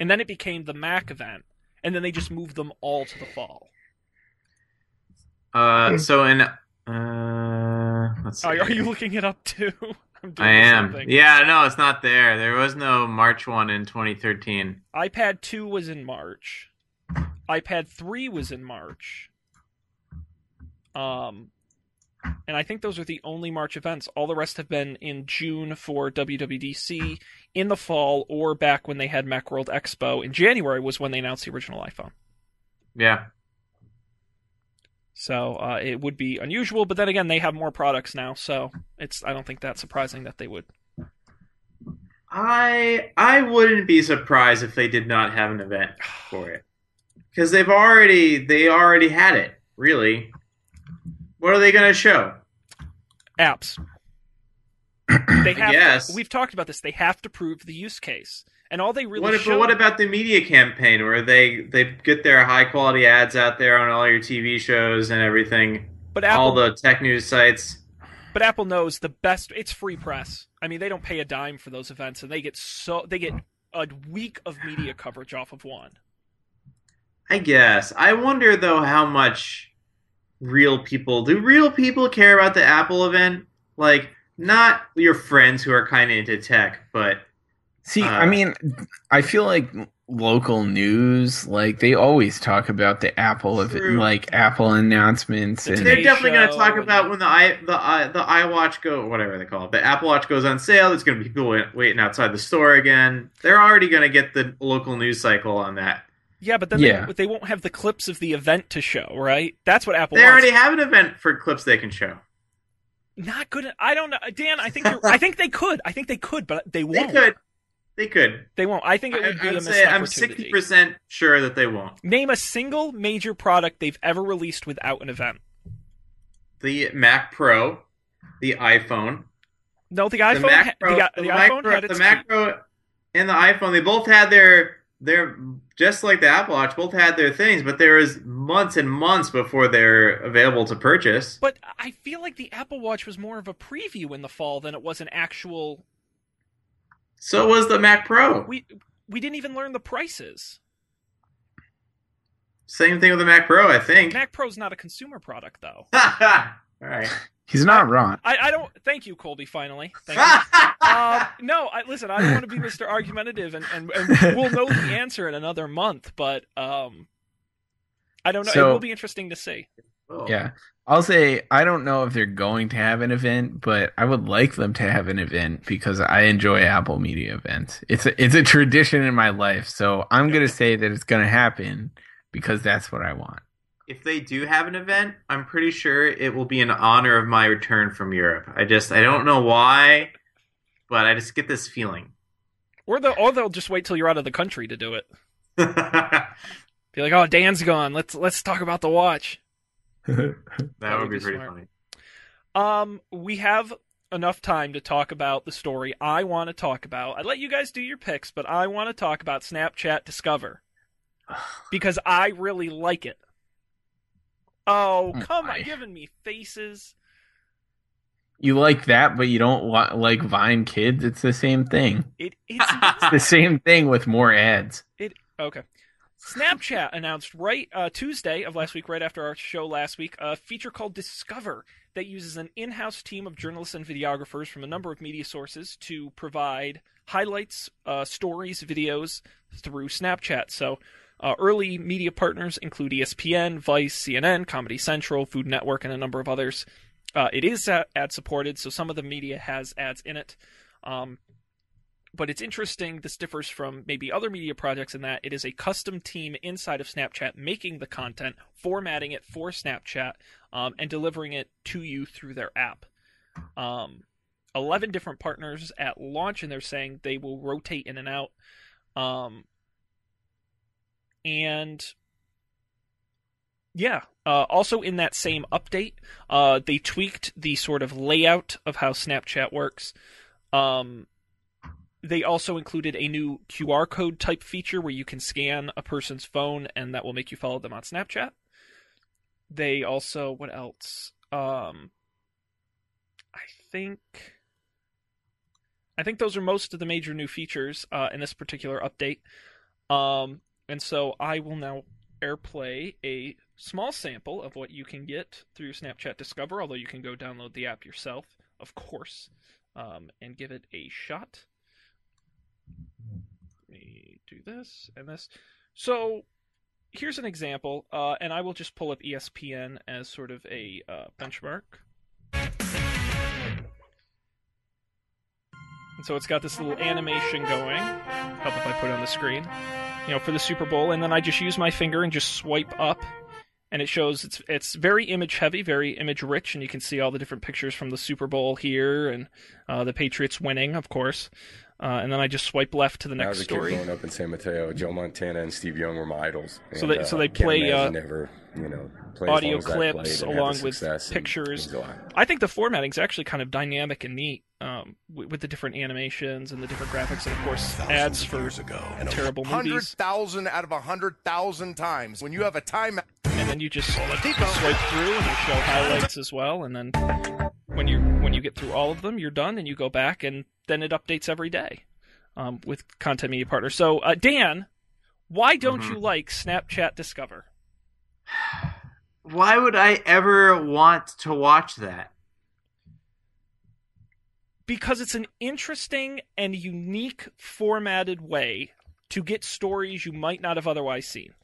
Speaker 1: and then it became the Mac event, and then they just moved them all to the fall.
Speaker 3: Uh, so in uh, let's see.
Speaker 1: Are, are you looking it up too? [laughs]
Speaker 3: I am.
Speaker 1: thing.
Speaker 3: Yeah, no, it's not there. There was no March one in 2013.
Speaker 1: iPad 2 was in March. iPad 3 was in March. Um and I think those are the only March events. All the rest have been in June for WWDC, in the fall, or back when they had Macworld Expo. In January was when they announced the original iPhone.
Speaker 3: Yeah.
Speaker 1: So uh, it would be unusual, but then again, they have more products now, so it's I don't think that's surprising that they would.
Speaker 3: I I wouldn't be surprised if they did not have an event [sighs] for it. Cuz they've already they already had it, really. What are they going to show?
Speaker 1: Apps. [clears throat] They have. To, we've talked about this. They have to prove the use case, and all they really
Speaker 3: What,
Speaker 1: show.
Speaker 3: but what about the media campaign where they they get their high quality ads out there on all your TV shows and everything,
Speaker 1: but Apple,
Speaker 3: all the tech news sites?
Speaker 1: but Apple knows the best. It's free press. I mean, they don't pay a dime for those events, and they get so they get a week of media coverage off of one.
Speaker 3: I guess. I wonder though how much real people do real people care about the Apple event? Like not your friends who are kind of into tech, but
Speaker 2: See,
Speaker 3: Uh,
Speaker 2: I mean, I feel like local news, like they always talk about the Apple of
Speaker 3: True.
Speaker 2: like Apple announcements
Speaker 1: The
Speaker 2: and
Speaker 3: they're definitely going to talk about when the i the i the iWatch go whatever they call it, the Apple Watch goes on sale. There's going to be people waiting outside the store again. They're already going to get the local news cycle on that.
Speaker 1: Yeah, but then
Speaker 2: Yeah.
Speaker 1: they, they won't have the clips of the event to show, right? That's what Apple
Speaker 3: They
Speaker 1: wants.
Speaker 3: already have an event for clips they can show.
Speaker 1: Not good. I don't know, Dan. I think you're, I think they could. I think they could, but they
Speaker 3: They
Speaker 1: won't.
Speaker 3: could. They could.
Speaker 1: They won't. I think it would be
Speaker 3: I,
Speaker 1: a missed
Speaker 3: say I'm sixty percent sure that they won't.
Speaker 1: Name a single major product they've ever released without an event.
Speaker 3: The Mac Pro, the iPhone,
Speaker 1: No, the
Speaker 3: the
Speaker 1: iPhone.
Speaker 3: Mac Pro,
Speaker 1: the,
Speaker 3: the,
Speaker 1: the
Speaker 3: Mac
Speaker 1: iPhone
Speaker 3: Pro, the Mac. Pro, and the iPhone. They both had their their just like the Apple Watch, both had their things, but there was months and months before they're available to purchase.
Speaker 1: But I feel like the Apple Watch was more of a preview in the fall than it was an actual.
Speaker 3: So was the Mac Pro.
Speaker 1: We we didn't even learn the prices.
Speaker 3: Same thing with the Mac Pro, I think.
Speaker 1: Mac Pro's not a consumer product, though. [laughs]
Speaker 3: All right. [laughs]
Speaker 2: he's not wrong.
Speaker 1: I, I don't. Thank you, Colby. Finally, thank you. [laughs] um, no, I, listen. I don't want to be Mr. Argumentative, and, and, and we'll know the answer in another month. But um, I don't know. it will be interesting to see.
Speaker 3: Oh.
Speaker 2: Yeah. I'll say I don't know if they're going to have an event, but I would like them to have an event because I enjoy Apple Media events. It's a, it's a tradition in my life, so I'm gonna say that it's gonna happen because that's what I want.
Speaker 3: If they do have an event, I'm pretty sure it will be in honor of my return from Europe. I just I don't know why, but I just get this feeling.
Speaker 1: Or they'll or they'll just wait till you're out of the country to do it. [laughs] Be like, oh, Dan's gone. Let's let's talk about the watch. [laughs]
Speaker 3: would
Speaker 1: would
Speaker 3: be
Speaker 1: be
Speaker 3: pretty
Speaker 1: smart.
Speaker 3: funny.
Speaker 1: Um, we have enough time to talk about the story I want to talk about. I let you guys do your picks, but I want to talk about Snapchat Discover [sighs] because I really like it. Oh,
Speaker 2: Oh,
Speaker 1: come on, giving me faces.
Speaker 2: You like that, but you don't wa- like Vine Kids. It's the same thing.
Speaker 1: It it's [laughs]
Speaker 2: The same thing with more ads.
Speaker 1: It okay. Snapchat announced right uh, Tuesday of last week, right after our show last week, a feature called Discover that uses an in-house team of journalists and videographers from a number of media sources to provide highlights, uh, stories, videos through Snapchat. So. Uh, early media partners include ESPN, Vice, CNN, Comedy Central, Food Network, and a number of others. Uh, it is ad supported, so some of the media has ads in it. Um, but it's interesting. This differs from maybe other media projects in that it is a custom team inside of Snapchat making the content, formatting it for Snapchat, um, and delivering it to you through their app. Um, 11 different partners at launch, and they're saying they will rotate in and out. Um, and Yeah. Uh, also, in that same update, uh, they tweaked the sort of layout of how Snapchat works. Um, they also included a new QR code type feature where you can scan a person's phone and that will make you follow them on Snapchat. They also, what else? Um, I think. I think those are most of the major new features uh, in this particular update. Um, and so I will now airplay a small sample of what you can get through Snapchat Discover, although you can go download the app yourself, of course, um, and give it a shot. Me do this and this. So here's an example, uh, and I will just pull up ESPN as sort of a uh, benchmark. And so it's got this little animation going. Help if I put it on the screen. You know, for the Super Bowl, and then I just use my finger and just swipe up, and it shows it's it's very image heavy, very image rich, and you can see all the different pictures from the Super Bowl here, and uh, the Patriots winning, of course. Uh, and then I just swipe left to the
Speaker 6: When I
Speaker 1: next
Speaker 6: was a kid
Speaker 1: story.
Speaker 6: growing up in San Mateo, Joe Montana and Steve Young were my idols.
Speaker 1: So
Speaker 6: And,
Speaker 1: they- so
Speaker 6: uh,
Speaker 1: they
Speaker 6: can't
Speaker 1: play, uh,
Speaker 6: never, you know, playing as
Speaker 1: audio
Speaker 6: long as I
Speaker 1: clips
Speaker 6: played and had the
Speaker 1: along with
Speaker 6: success and
Speaker 1: pictures.
Speaker 6: things like that.
Speaker 1: I think the formatting's actually kind of dynamic and neat um, with, with the different animations and the different graphics, and of course ads for terrible
Speaker 7: hundred
Speaker 1: movies.
Speaker 7: Hundred thousand out of a hundred thousand times when you have a timeout.
Speaker 1: and then you just swipe through and you show highlights as well and then when you when you get through all of them you're done and you go back and then it updates every day um, with content media partners so uh, dan why don't
Speaker 3: Mhm.
Speaker 1: you like snapchat discover
Speaker 3: Why would I ever want to watch that?
Speaker 1: because it's an interesting and unique formatted way to get stories you might not have otherwise seen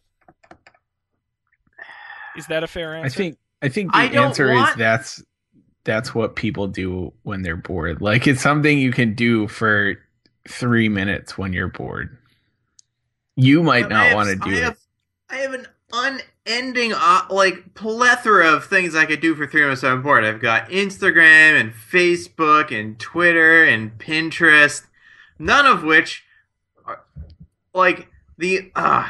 Speaker 1: is that a fair answer
Speaker 2: I think I think the
Speaker 3: I
Speaker 2: answer
Speaker 3: want-
Speaker 2: is that's that's what people do when they're bored. Like it's something you can do for three minutes when you're bored. You might
Speaker 3: But
Speaker 2: not want to do
Speaker 3: I
Speaker 2: it.
Speaker 3: I have an unending, uh, like, plethora of things I could do for three minutes on board. I've got Instagram and Facebook and Twitter and Pinterest, none of which are, like, the, uh,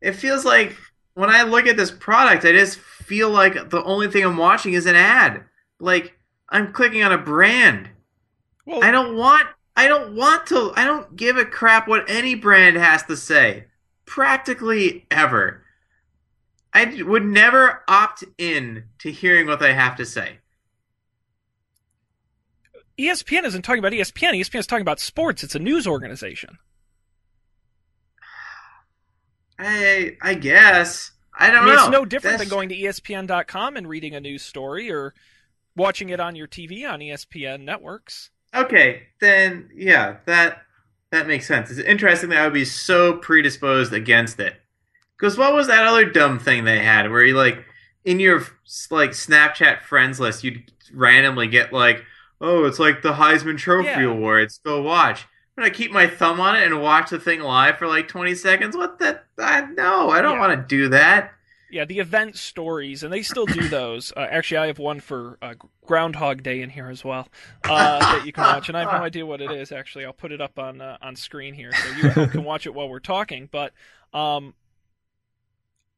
Speaker 3: it feels like when I look at this product, I just feel like the only thing I'm watching is an ad. Like, I'm clicking on a brand.
Speaker 1: well
Speaker 3: I don't want I don't want to I don't give a crap what any brand has to say. Practically ever. I would never opt in to hearing what they have to say.
Speaker 1: espn isn't talking about espn espn is talking about sports it's a news organization
Speaker 3: I I guess. I
Speaker 1: I
Speaker 3: don't
Speaker 1: mean,
Speaker 3: know.
Speaker 1: it's no different
Speaker 3: That's-
Speaker 1: than going to ESPN.com and reading a news story or watching it on your TV on ESPN networks.
Speaker 3: Okay, then yeah, that that makes sense. It's interesting that I would be so predisposed against it. Because what was that other dumb thing they had where you like in your like Snapchat friends list you'd randomly get like, oh, it's like the Heisman Trophy
Speaker 1: Yeah.
Speaker 3: Awards. Go watch. But I keep my thumb on it and watch the thing live for like twenty seconds. What the? I, no, I don't
Speaker 1: Yeah.
Speaker 3: want to do that.
Speaker 1: Yeah, the event stories, and they still do those. Uh, actually, I have one for uh, Groundhog Day in here as well uh, that you can watch, and I have no [laughs] idea what it is. Actually, I'll put it up on uh, on screen here so you can watch it while we're talking. But um,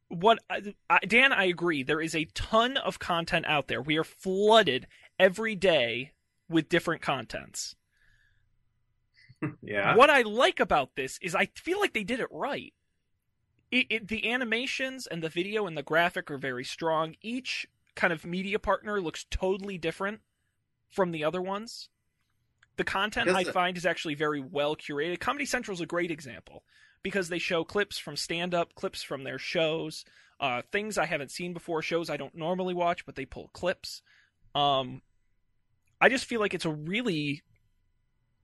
Speaker 1: what I, I, Dan, I agree. There is a ton of content out there. We are flooded every day with different contents. [laughs]
Speaker 3: Yeah.
Speaker 1: What I like about this is I feel like they did it right. It, it, the animations and the video and the graphic are very strong. Each kind of media partner looks totally different from the other ones. The content I
Speaker 3: it-
Speaker 1: find is actually very well curated. Comedy Central is a great example because they show clips from stand up, clips from their shows, uh, things I haven't seen before, shows I don't normally watch, but they pull clips. Um, I just feel like it's a really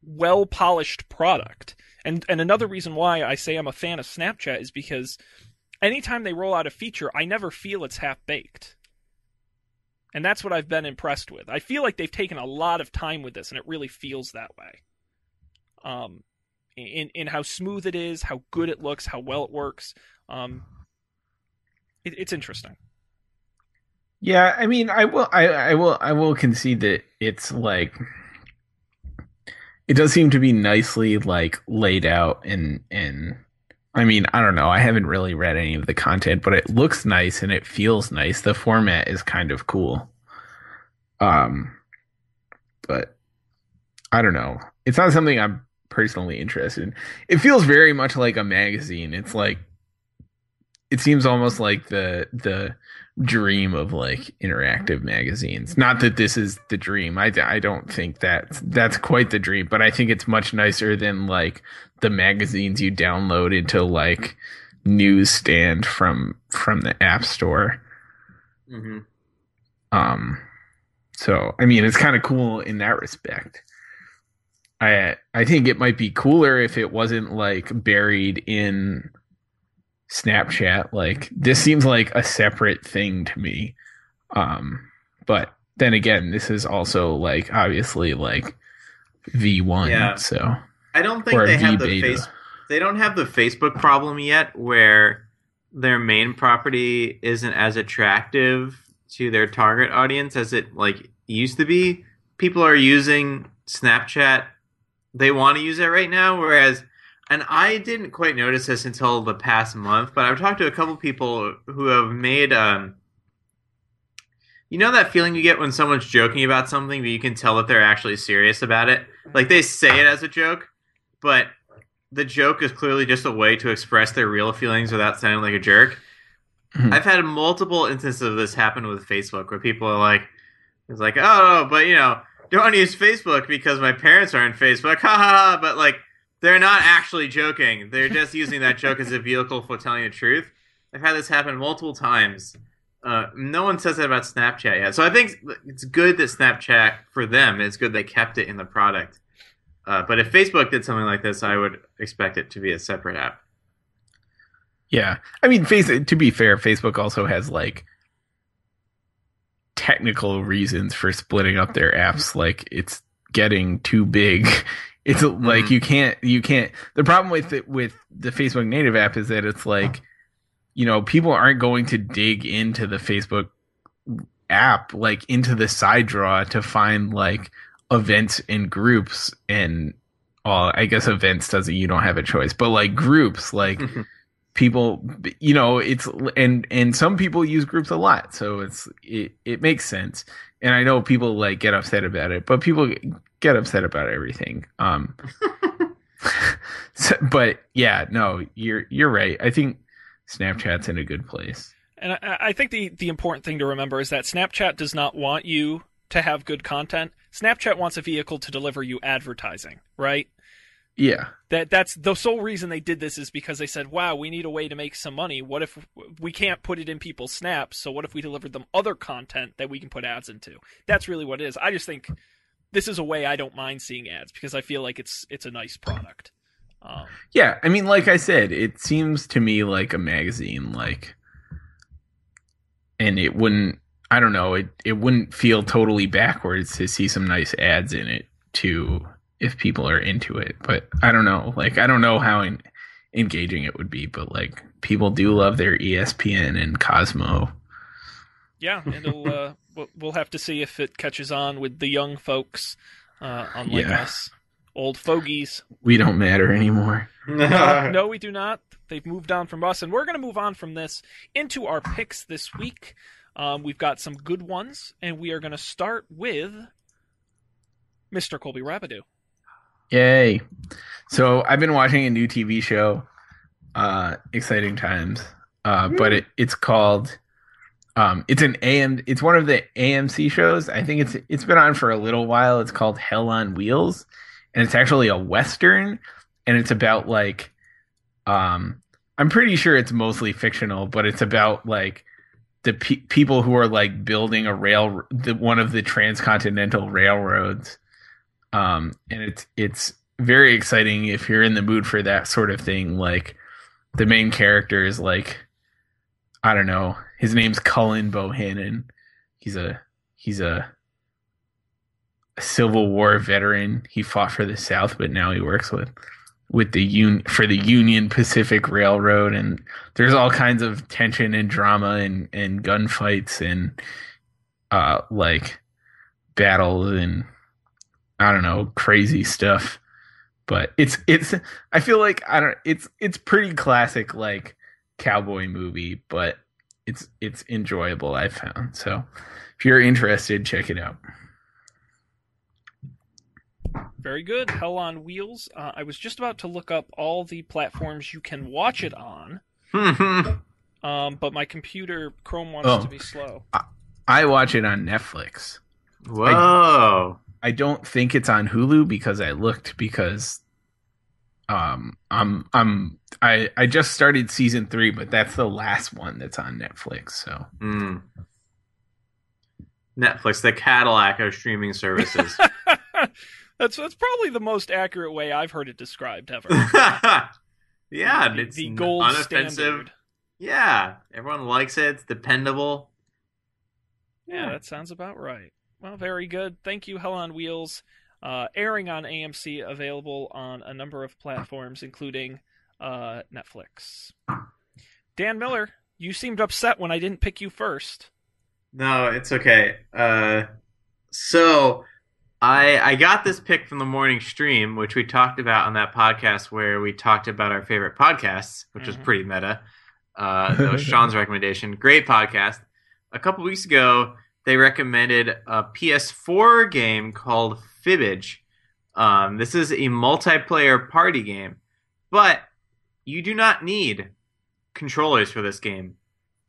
Speaker 1: well polished product. And and another reason why I say I'm a fan of Snapchat is because anytime they roll out a feature, I never feel it's half baked. And that's what I've been impressed with. I feel like they've taken a lot of time with this and it really feels that way. Um in in how smooth it is, how good it looks, how well it works. Um it, it's interesting.
Speaker 2: Yeah, I mean, I will, I, I will, I will concede that it's like it does seem to be nicely like laid out and and I mean, I don't know. I haven't really read any of the content, but it looks nice and it feels nice. The format is kind of cool. Um, but I don't know. It's not something I'm personally interested in. It feels very much like a magazine. It's like it seems almost like the the dream of like interactive magazines. Not that this is the dream. I, I don't think that that's quite the dream, but I think it's much nicer than like the magazines you download into like newsstand from from the app store.
Speaker 3: hmm
Speaker 2: Um, so I mean, it's kind of cool in that respect. I I think it might be cooler if it wasn't like buried in Snapchat. Like this seems like a separate thing to me. Um, but then again, this is also like obviously like V1.
Speaker 3: Yeah.
Speaker 2: So
Speaker 3: I don't think they have the face. They don't have the Facebook problem yet, where their main property isn't as attractive to their target audience as it like used to be. People are using Snapchat. They want to use it right now, whereas, and I didn't quite notice this until the past month, but I've talked to a couple people who have made. Um, you know that feeling you get when someone's joking about something, but you can tell that they're actually serious about it. Like they say it as a joke, but the joke is clearly just a way to express their real feelings without sounding like a jerk.
Speaker 2: Mhm.
Speaker 3: I've had multiple instances of this happen with Facebook where people are like, it's like, oh, but you know, don't use Facebook because my parents are on Facebook, [laughs] ha ha ha. But like, they're not actually joking. They're just using that joke as a vehicle for telling the truth. I've had this happen multiple times. Uh, no one says that about Snapchat yet. So I think it's good that Snapchat, for them, it's good they kept it in the product. Uh, but if Facebook did something like this, I would expect it to be a separate app.
Speaker 2: Yeah. I mean, face to be fair, Facebook also has like technical reasons for splitting up their apps. Like it's getting too big. [laughs] It's like
Speaker 3: Mhm.
Speaker 2: you can't you can't the problem with it with the Facebook native app is that it's like you know, people aren't going to dig into the Facebook app like into the side draw to find like events and groups and well, I guess events doesn't you don't have a choice, but like groups like [laughs] people you know it's and and some people use groups a lot so it's it, it makes sense and i know people like get upset about it but people get upset about everything um [laughs] so, but yeah no you're you're right i think snapchat's in a good place
Speaker 1: And I, I think the, the important thing to remember is that Snapchat does not want you to have good content. Snapchat wants a vehicle to deliver you advertising, right?
Speaker 2: yeah
Speaker 1: That that's the sole reason they did this is because they said, "Wow, we need a way to make some money. What if we can't put it in people's snaps? So what if we delivered them other content that we can put ads into?" That's really what it is. I just think this is a way I don't mind seeing ads because I feel like it's it's a nice product. Um,
Speaker 2: yeah i mean like i said it seems to me like a magazine like and it wouldn't i don't know it it wouldn't feel totally backwards to see some nice ads in it too if people are into it but i don't know like i don't know how en- engaging it would be but like people do love their espn and cosmo
Speaker 1: yeah, it'll [laughs] uh, we'll- we'll have to see if it catches on with the young folks, uh, unlike
Speaker 2: Yeah.
Speaker 1: us, old fogies.
Speaker 2: we don't matter anymore
Speaker 1: Uh, [laughs] no, we do not. They've moved on from us, and we're going to move on from this into our picks this week. Um, we've got some good ones, and we are going to start with Mr. Colby Rabideau.
Speaker 2: Yay. So I've been watching a new TV show, uh, exciting times. Uh, but it, it's called um, it's an AM it's one of the AMC shows. I think it's it's been on for a little while. It's called Hell on Wheels. And it's actually a western and it's about like um I'm pretty sure it's mostly fictional, but it's about like the pe- people who are like building a rail the, one of the transcontinental railroads um and it's it's very exciting if you're in the mood for that sort of thing like the main character is like i don't know his name's cullen bohannon. He's a he's a, a civil war veteran. He fought for the south but now he works with with the un for the union pacific railroad. And there's all kinds of tension and drama and and gunfights and uh like battles and I don't know, crazy stuff. but it's it's I feel like I don't it's it's pretty classic like cowboy movie, but it's it's enjoyable. I found so if you're interested, check it out.
Speaker 1: Very good. Hell on Wheels. Uh, I was just about to look up all the platforms you can watch it on, [laughs] um, but my computer Chrome wants
Speaker 2: Oh.
Speaker 1: to be slow.
Speaker 2: I watch it on Netflix.
Speaker 3: Whoa.
Speaker 2: I don't think it's on Hulu because I looked because um I'm I'm I I just started season 3 but that's the last one that's on Netflix so
Speaker 3: Mm. Netflix, the Cadillac of streaming services. [laughs]
Speaker 1: that's that's probably the most accurate way I've heard it described ever. [laughs]
Speaker 3: yeah,
Speaker 1: the,
Speaker 3: it's
Speaker 1: the gold
Speaker 3: unoffensive.
Speaker 1: standard.
Speaker 3: Yeah, everyone likes it. It's dependable.
Speaker 1: Yeah, that sounds about right. Well, very good. Thank you, Hell on Wheels. Uh, airing on AMC, available on a number of platforms, including uh, Netflix. Dan Miller, you seemed upset when I didn't pick you first.
Speaker 3: No, it's okay. Uh, so I I got this pick from the morning stream, which we talked about on that podcast where we talked about our favorite podcasts, which was
Speaker 1: Mhm.
Speaker 3: pretty meta. Uh, [laughs] that was Sean's recommendation. Great podcast. A couple weeks ago, they recommended a PS4 game called Fibbage. Um, this is a multiplayer party game, but you do not need controllers for this game.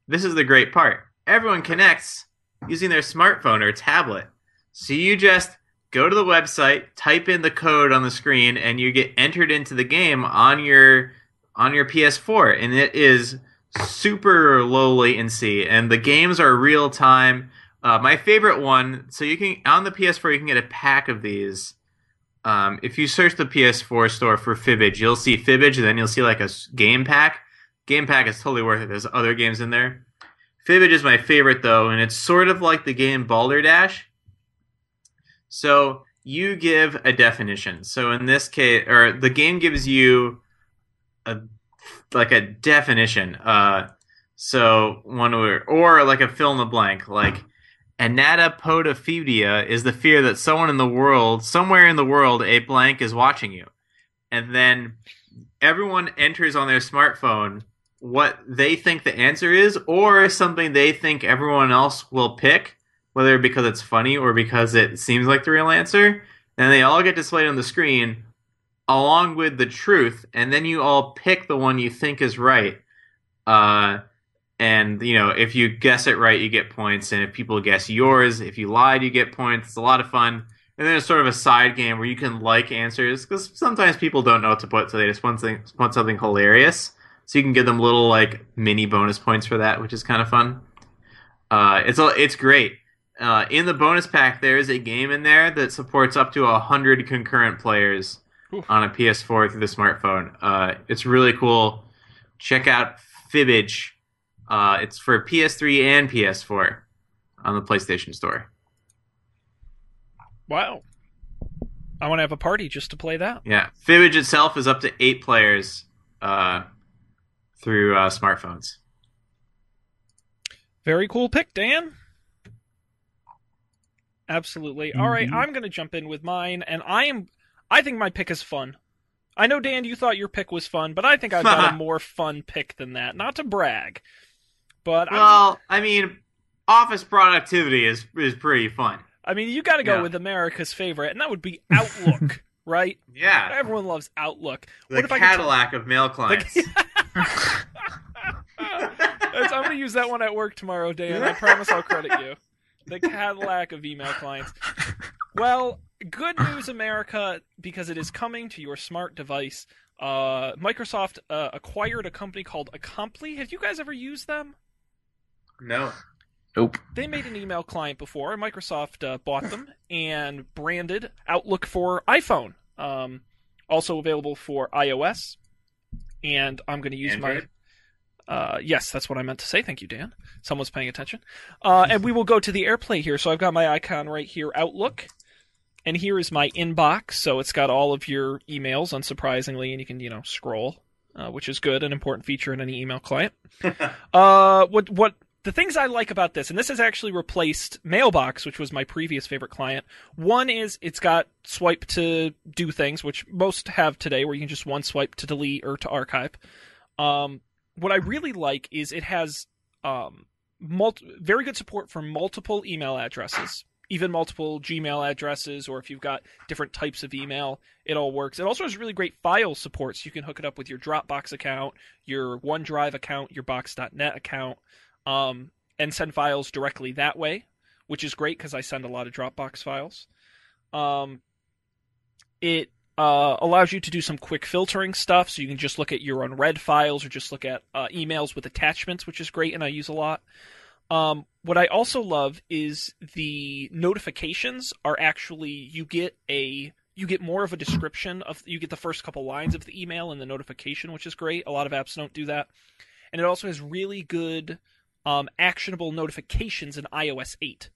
Speaker 3: This is the great part. Everyone connects using their smartphone or tablet. So you just go to the website, type in the code on the screen, and you get entered into the game on your on your PS4, and it is super low latency, and the games are real time. Uh, my favorite one, so you can on the PS4 you can get a pack of these. Um, if you search the PS4 store for Fibbage, you'll see Fibbage, and then you'll see like a game pack. Game pack is totally worth it. There's other games in there. Fibbage is my favorite though, and it's sort of like the game Balderdash. So you give a definition. So in this case, or the game gives you a like a definition. Uh, so one word, or like a fill in the blank, like anatopodophilia is the fear that someone in the world, somewhere in the world, a blank is watching you, and then everyone enters on their smartphone what they think the answer is, or something they think everyone else will pick, whether because it's funny or because it seems like the real answer. And they all get displayed on the screen along with the truth, and then you all pick the one you think is right. Uh, and you know, if you guess it right, you get points, and if people guess yours, if you lied, you get points. It's a lot of fun. And then it's sort of a side game where you can like answers because sometimes people don't know what to put, so they just want something, want something hilarious. So you can give them little like mini bonus points for that, which is kind of fun. Uh, it's it's great. Uh, in the bonus pack, there is a game in there that supports up to hundred concurrent players
Speaker 1: Oof.
Speaker 3: on a PS4 through the smartphone. Uh, it's really cool. Check out Fibbage. Uh, it's for PS3 and PS4 on the PlayStation Store.
Speaker 1: Wow. I want to have a party just to play that.
Speaker 3: Yeah, Fibbage itself is up to eight players uh, through uh, smartphones.
Speaker 1: Very cool pick, Dan. Absolutely. All right,
Speaker 2: Mhm.
Speaker 1: I'm going to jump in with mine, and I am. I think my pick is fun. I know, Dan, you thought your pick was fun, but I think I've got a [laughs] more fun pick than that. Not to brag, but
Speaker 3: Well, I mean, office productivity is is pretty fun.
Speaker 1: I mean, you got to go
Speaker 3: Yeah.
Speaker 1: with America's favorite, and that would be Outlook, [laughs] right?
Speaker 3: Yeah,
Speaker 1: Everyone loves Outlook.
Speaker 3: the
Speaker 1: what if I could
Speaker 3: Cadillac of mail clients.
Speaker 1: That's- I'm going to use that one at work tomorrow, Dan. I promise I'll credit you. The Cadillac of email clients. Well, good news, America, because it is coming to your smart device. Uh, Microsoft uh, acquired a company called Acompli. Have you guys ever used them?
Speaker 3: No,
Speaker 2: Nope.
Speaker 1: They made an email client before. Microsoft uh, bought them and branded Outlook for iPhone. Um, also available for iOS. And I'm going to use my uh, yes, that's what I meant to say. Thank you, Dan. Someone's paying attention. Uh, and we will go to the AirPlay here. So I've got my icon right here, Outlook. And here is my inbox. So it's got all of your emails, unsurprisingly, and you can, you know, scroll, uh, which is good, an important feature in any email client. [laughs] uh, what what the things I like about this, and this has actually replaced Mailbox, which was my previous favorite client. One is it's got swipe to do things, which most have today, where you can just one swipe to delete or to archive. Um, what I really like is it has um, multi- very good support for multiple email addresses, even multiple Gmail addresses, or if you've got different types of email, it all works. It also has really great file support, so you can hook it up with your Dropbox account, your OneDrive account, your Box.net account um, and send files directly that way, which is great because I send a lot of Dropbox files. Um, it uh, allows you to do some quick filtering stuff, so you can just look at your unread files or just look at uh, emails with attachments, which is great and I use a lot. Um, what I also love is the notifications are actually you get a you get more of a description of you get the first couple lines of the email and the notification, which is great. A lot of apps don't do that, and it also has really good um, actionable notifications in iOS 8,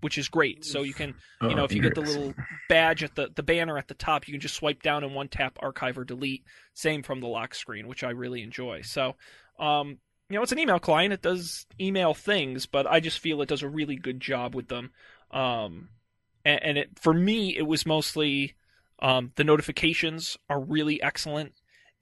Speaker 1: which is great. So you can, you
Speaker 2: Oh,
Speaker 1: know, if you get the little badge at the the banner at the top, you can just swipe down and one tap archive or delete. Same from the lock screen, which I really enjoy. So, um, you know, it's an email client. It does email things, but I just feel it does a really good job with them. Um, and, and it for me, it was mostly um, the notifications are really excellent.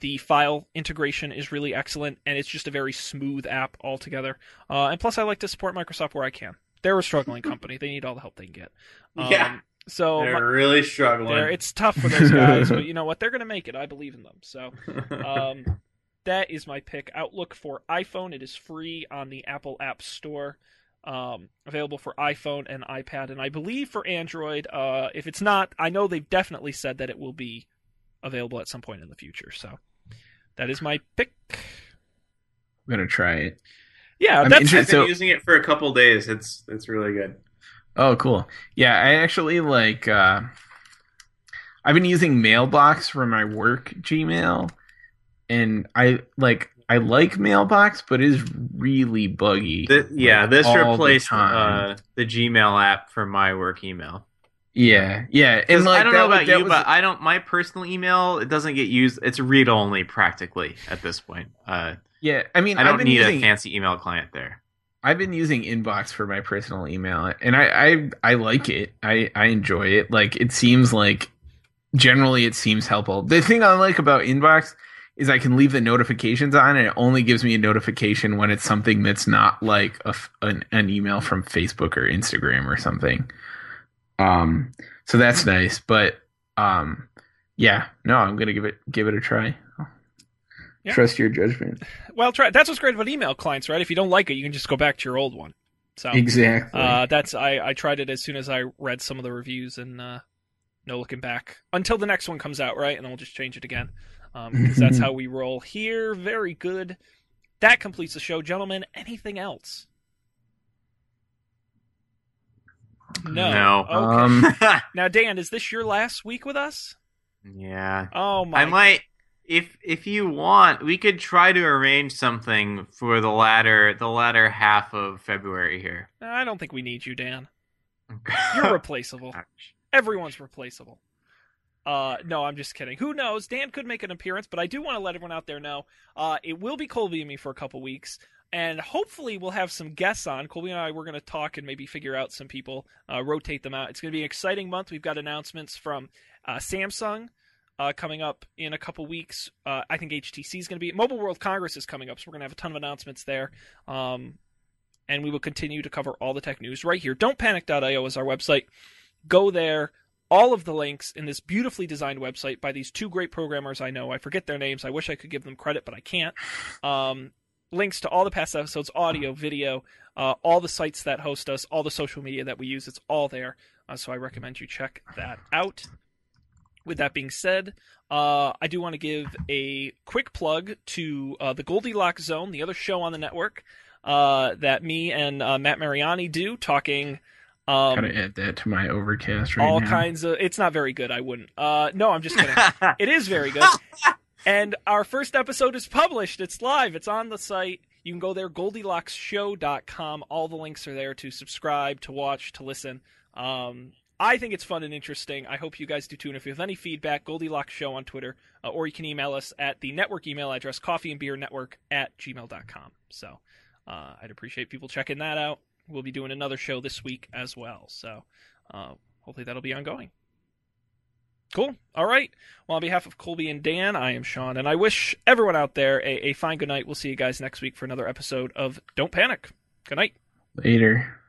Speaker 1: The file integration is really excellent, and it's just a very smooth app altogether. Uh, and plus, I like to support Microsoft where I can. They're a struggling company; they need all the help they can get. Um,
Speaker 3: Yeah.
Speaker 1: So
Speaker 3: They're
Speaker 1: my-
Speaker 3: really struggling.
Speaker 1: they're- it's tough for those guys, but you know what? They're going to make it. I believe in them. So [laughs] um, that is my pick. Outlook for iPhone. It is free on the Apple App Store. Um, available for iPhone and iPad, and I believe for Android. Uh, if it's not, I know they've definitely said that it will be available at some point in the future. So that is my pick.
Speaker 2: I'm gonna try it.
Speaker 1: Yeah,
Speaker 2: I'm
Speaker 1: that's
Speaker 2: interested-
Speaker 3: I've been
Speaker 2: so-
Speaker 3: using it for a couple days. It's it's really good.
Speaker 2: Oh, cool. Yeah, I actually like. uh I've been using Mailbox for my work Gmail, and I like. I like Mailbox, but it is really buggy.
Speaker 3: Th- yeah,
Speaker 2: like,
Speaker 3: this
Speaker 2: all the
Speaker 3: replaced uh, the Gmail app for my work email.
Speaker 2: Yeah, yeah, and like
Speaker 3: I don't know about you,
Speaker 2: was-
Speaker 3: but I don't. My personal email it doesn't get used. It's read only practically at this point. Uh,
Speaker 2: yeah, I mean,
Speaker 3: I don't need
Speaker 2: using,
Speaker 3: a fancy email client there.
Speaker 2: I've been using Inbox for my personal email, and I, I I like it. I I enjoy it. Like it seems like generally it seems helpful. The thing I like about Inbox is I can leave the notifications on, and it only gives me a notification when it's something that's not like a an, an email from Facebook or Instagram or something. Um, so that's nice. But um, yeah, no, I'm gonna give it give it a try.
Speaker 1: Yeah.
Speaker 2: Trust your judgment.
Speaker 1: well. Try that's what's great about email clients, right? If you don't like it, you can just go back to your old one. So
Speaker 2: Exactly.
Speaker 1: Uh, that's I, I tried it as soon as I read some of the reviews and uh, no looking back until the next one comes out, right? And then we'll just change it again because that's [laughs] how we roll here. Very good. That completes the show, gentlemen. Anything else? No.
Speaker 3: No.
Speaker 1: Okay.
Speaker 2: Um, [laughs] [laughs]
Speaker 1: now, Dan, is this your last week with us?
Speaker 3: yeah,
Speaker 1: Oh my!
Speaker 3: I might. If if you want, we could try to arrange something for the latter the latter half of February here.
Speaker 1: I don't think we need you, Dan. You're [laughs] replaceable. Everyone's replaceable. Uh, no, I'm just kidding. Who knows? Dan could make an appearance, but I do want to let everyone out there know uh, it will be Colby and me for a couple weeks, and hopefully we'll have some guests on. Colby and I we're going to talk and maybe figure out some people, uh, rotate them out. It's going to be an exciting month. We've got announcements from uh, Samsung uh, coming up in a couple weeks. Uh, I think HTC is going to be Mobile World Congress is coming up, so we're going to have a ton of announcements there. Um, and we will continue to cover all the tech news right here. Don'tPanic.io is our website. Go there. All of the links in this beautifully designed website by these two great programmers I know. I forget their names. I wish I could give them credit, but I can't. Um, links to all the past episodes, audio, video, uh, all the sites that host us, all the social media that we use. It's all there. Uh, so I recommend you check that out. With that being said, uh, I do want to give a quick plug to uh, the Goldilocks Zone, the other show on the network uh, that me and uh, Matt Mariani do, talking um,
Speaker 2: Gotta add that to my overcast right
Speaker 1: all
Speaker 2: now.
Speaker 1: kinds of. It's not very good. I wouldn't. Uh, no, I'm just kidding. [laughs] it is very good. And our first episode is published. It's live. It's on the site. You can go there, GoldilocksShow.com. All the links are there to subscribe, to watch, to listen. Um, I think it's fun and interesting. I hope you guys do too. And if you have any feedback, Goldilocks Show on Twitter, uh, or you can email us at the network email address, coffeeandbeernetwork at gmail.com. So uh, I'd appreciate people checking that out. We'll be doing another show this week as well, so uh, hopefully that'll be ongoing. Cool. All right. Well, on behalf of Colby and Dan, I am Sean, and I wish everyone out there a, a fine good night. We'll see you guys next week for another episode of Don't Panic. Good night.
Speaker 2: Later.